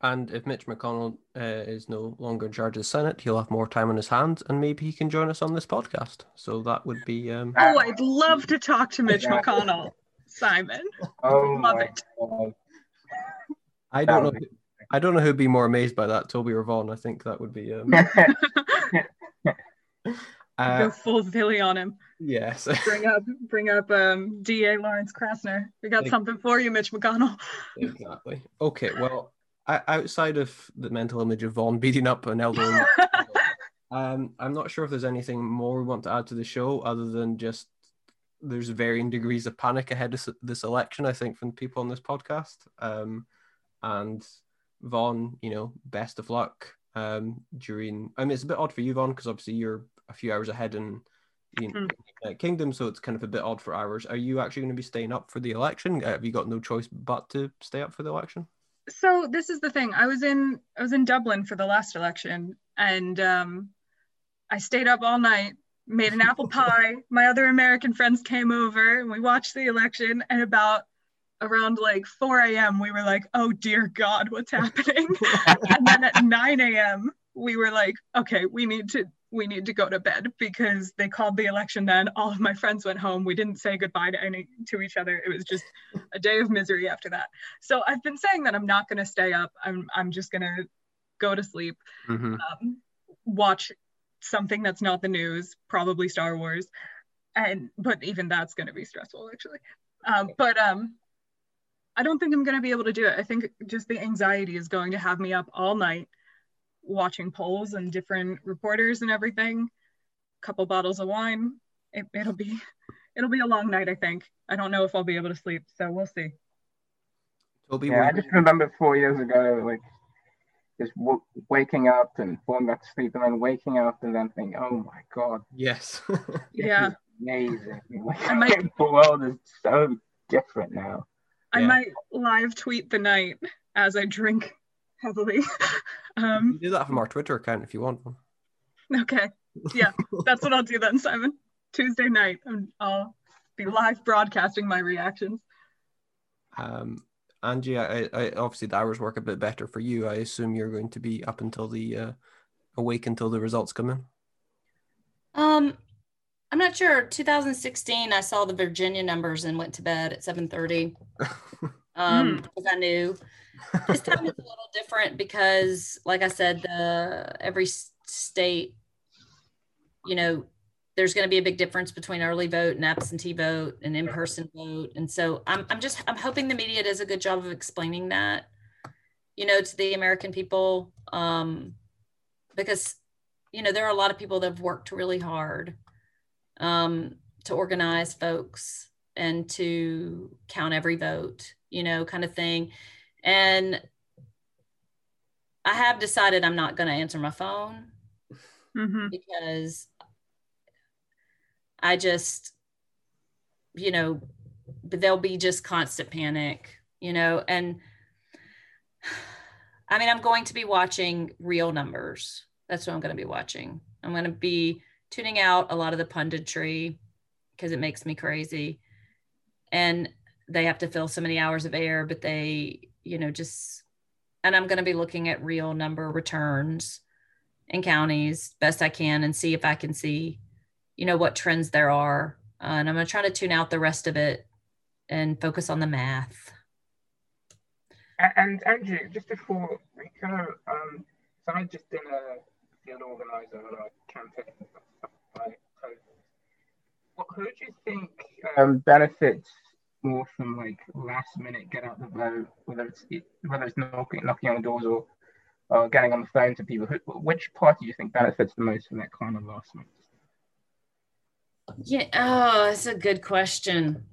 And if Mitch McConnell uh, is no longer in charge of the Senate, he'll have more time on his hands, and maybe he can join us on this podcast. So that would be. Um... Oh, I'd love to talk to Mitch McConnell, Simon. [LAUGHS] Oh, love it. I don't know. I don't know who'd be more amazed by that, Toby or Vaughn. I think that would be. Um, [LAUGHS] [LAUGHS] uh, Go full Philly on him. yes. [LAUGHS] Bring up, bring up um, DA Lawrence Krasner. We got Like- something for you, Mitch McConnell. exactly. Okay. Well, I, outside of the mental image of Vaughn beating up an elderly, [LAUGHS] um, I'm not sure if there's anything more we want to add to the show other than just there's varying degrees of panic ahead of this election. I think from people on this podcast. Um, and Vaughn, you know, best of luck um, during. I mean, it's a bit odd for you, Vaughn, because obviously you're a few hours ahead in the Hmm. United Kingdom, so it's kind of a bit odd for hours. Are you actually going to be staying up for the election? Uh, have you got no choice but to stay up for the election? so this is the thing i was in i was in dublin for the last election and um i stayed up all night made an apple [LAUGHS] pie my other american friends came over and we watched the election and about around like 4 a.m we were like oh dear god what's happening [LAUGHS] and then at 9 a.m we were like okay we need to we need to go to bed because they called the election then. All of my friends went home. We didn't say goodbye to any to each other. It was just a day of misery after that. So i've been saying that i'm not going to stay up. I'm i'm just going to go to sleep Mhm. um, watch something that's not the news probably star wars. And but even that's going to be stressful actually. Um, but um i don't think i'm going to be able to do it. I think just the anxiety is going to have me up all night watching polls and different reporters and everything A couple bottles of wine it, it'll be [LAUGHS] it'll be a long night i think i don't know if i'll be able to sleep so we'll see Toby, Yeah, I just remember four years ago, like just w- waking up and falling back to sleep, and then waking up and then thinking, "Oh my god, yes. [LAUGHS] yeah amazing! Like, I might- the world is so different now." I Yeah. might live tweet the night as I drink heavily. [LAUGHS] you um, do that from our Twitter account if you want one. okay, yeah, [LAUGHS] that's what I'll do then, Simon. Tuesday night, I'll be live broadcasting my reactions. Um, Angie, I, I obviously the hours work a bit better for you. I assume you're going to be up until the uh, awake until the results come in. Um, I'm not sure. 2016, I saw the Virginia numbers and went to bed at 7:30. [LAUGHS] Um, because I knew. This [LAUGHS] time is a little different because, like I said, the every state, you know, there's going to be a big difference between early vote and absentee vote and in-person vote, and so I'm I'm just I'm hoping the media does a good job of explaining that, you know, to the American people, um, because you know there are a lot of people that have worked really hard um, to organize folks and to count every vote, you know, kind of thing. And I have decided I'm not going to answer my phone hmm because I just, you know, but there'll be just constant panic, you know, and [SIGHS] I mean, I'm going to be watching real numbers. That's what I'm going to be watching. I'm going to be tuning out a lot of the punditry because it makes me crazy. And they have to fill so many hours of air, but they, you know, just, and I'm going to be looking at real number returns in counties best I can and see if I can see, you know, what trends there are. Uh, and I'm going to try to tune out the rest of it and focus on the math. And Andrew, just before we go, um, so I just been a field organizer on a campaign. and stuff like that. What, who do you think um, benefits more from like last minute get out the vote, whether it's whether it's knocking knocking on the doors or getting on the phone to people? Who, which party do you think benefits the most from that kind of last minute? Yeah. Oh, that's a good question.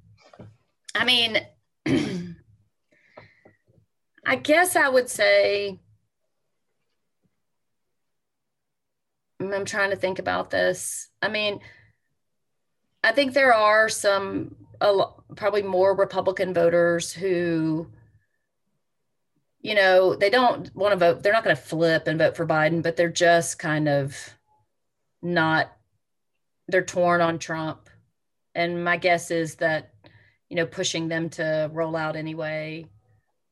I mean, [CLEARS THROAT] I guess I would say, I'm trying to think about this. I mean, I think there are some, a probably more Republican voters who, you know, they don't want to vote. They're not going to flip and vote for Biden, but they're just kind of not they're torn on Trump. And my guess is that, you know, pushing them to roll out anyway,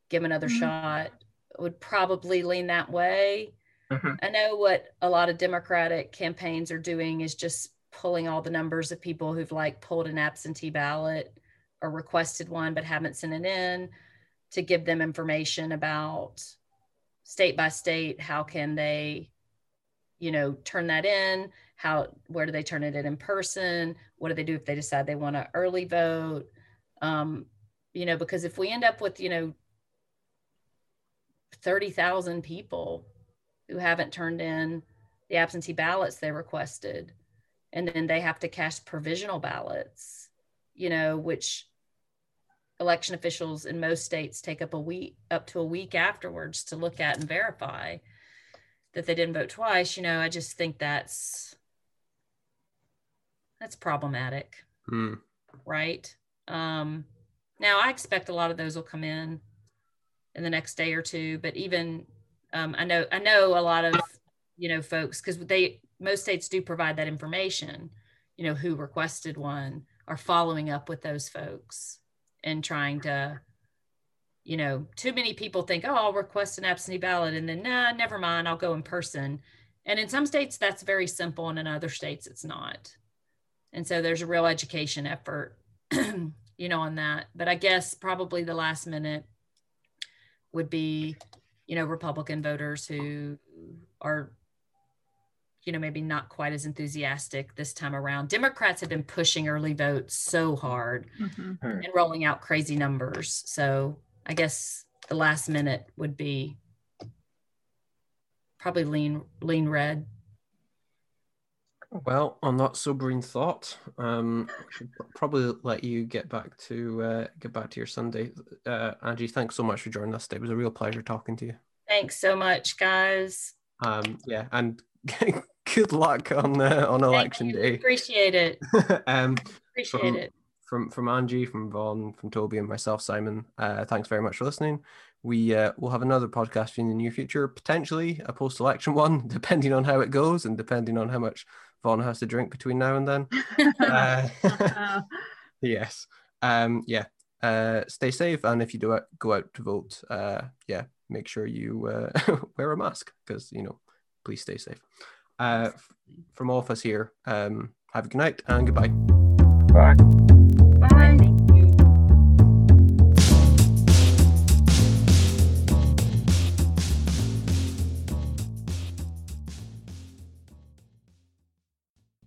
give another Mhm. shot would probably lean that way. Mhm. I know what a lot of Democratic campaigns are doing is just pulling all the numbers of people who've like pulled an absentee ballot or requested one but haven't sent it in to give them information about state by state, how can they, you know, turn that in? How, where do they turn it in in person? What do they do if they decide they want to early vote? Um, you know, because if we end up with, you know, 30,000 people who haven't turned in the absentee ballots they requested, and then they have to cast provisional ballots, you know, which election officials in most states take up a week up to a week afterwards to look at and verify that they didn't vote twice you know i just think that's that's problematic Hmm. right um now i expect a lot of those will come in in the next day or two but even um i know i know a lot of you know folks because they most states do provide that information you know who requested one are following up with those folks and trying to you know too many people think oh i'll request an absentee ballot and then nah never mind i'll go in person. And in some states that's very simple and in other states it's not. And so there's a real education effort [CLEARS THROAT] you know on that. But i guess probably the last minute would be you know republican voters who are you know maybe not quite as enthusiastic this time around democrats have been pushing early votes so hard Mhm. and rolling out crazy numbers. So I guess the last minute would be probably lean lean red. Well, on that sobering thought, um, I should probably let you get back to uh, get back to your Sunday. Uh, Angie, thanks so much for joining us today. It was a real pleasure talking to you. Thanks so much, guys. Um, yeah, and [LAUGHS] good luck on uh, on election day. Appreciate it. [LAUGHS] um, Appreciate From- it. from from Angie, from Vaughn, from Toby, and myself, Simon. Uh, thanks very much for listening. We uh, will have another podcast in the near future, potentially a post-election one, [LAUGHS] depending on how it goes and depending on how much Vaughn has to drink between now and then. [LAUGHS] Uh, Uh, yes. Um, yeah. Uh, stay safe, and if you do go out to vote, uh, yeah, make sure you uh, wear a mask because you know, please stay safe. Uh, from all of us here, um, have a good night and goodbye. Bye. bye. Thank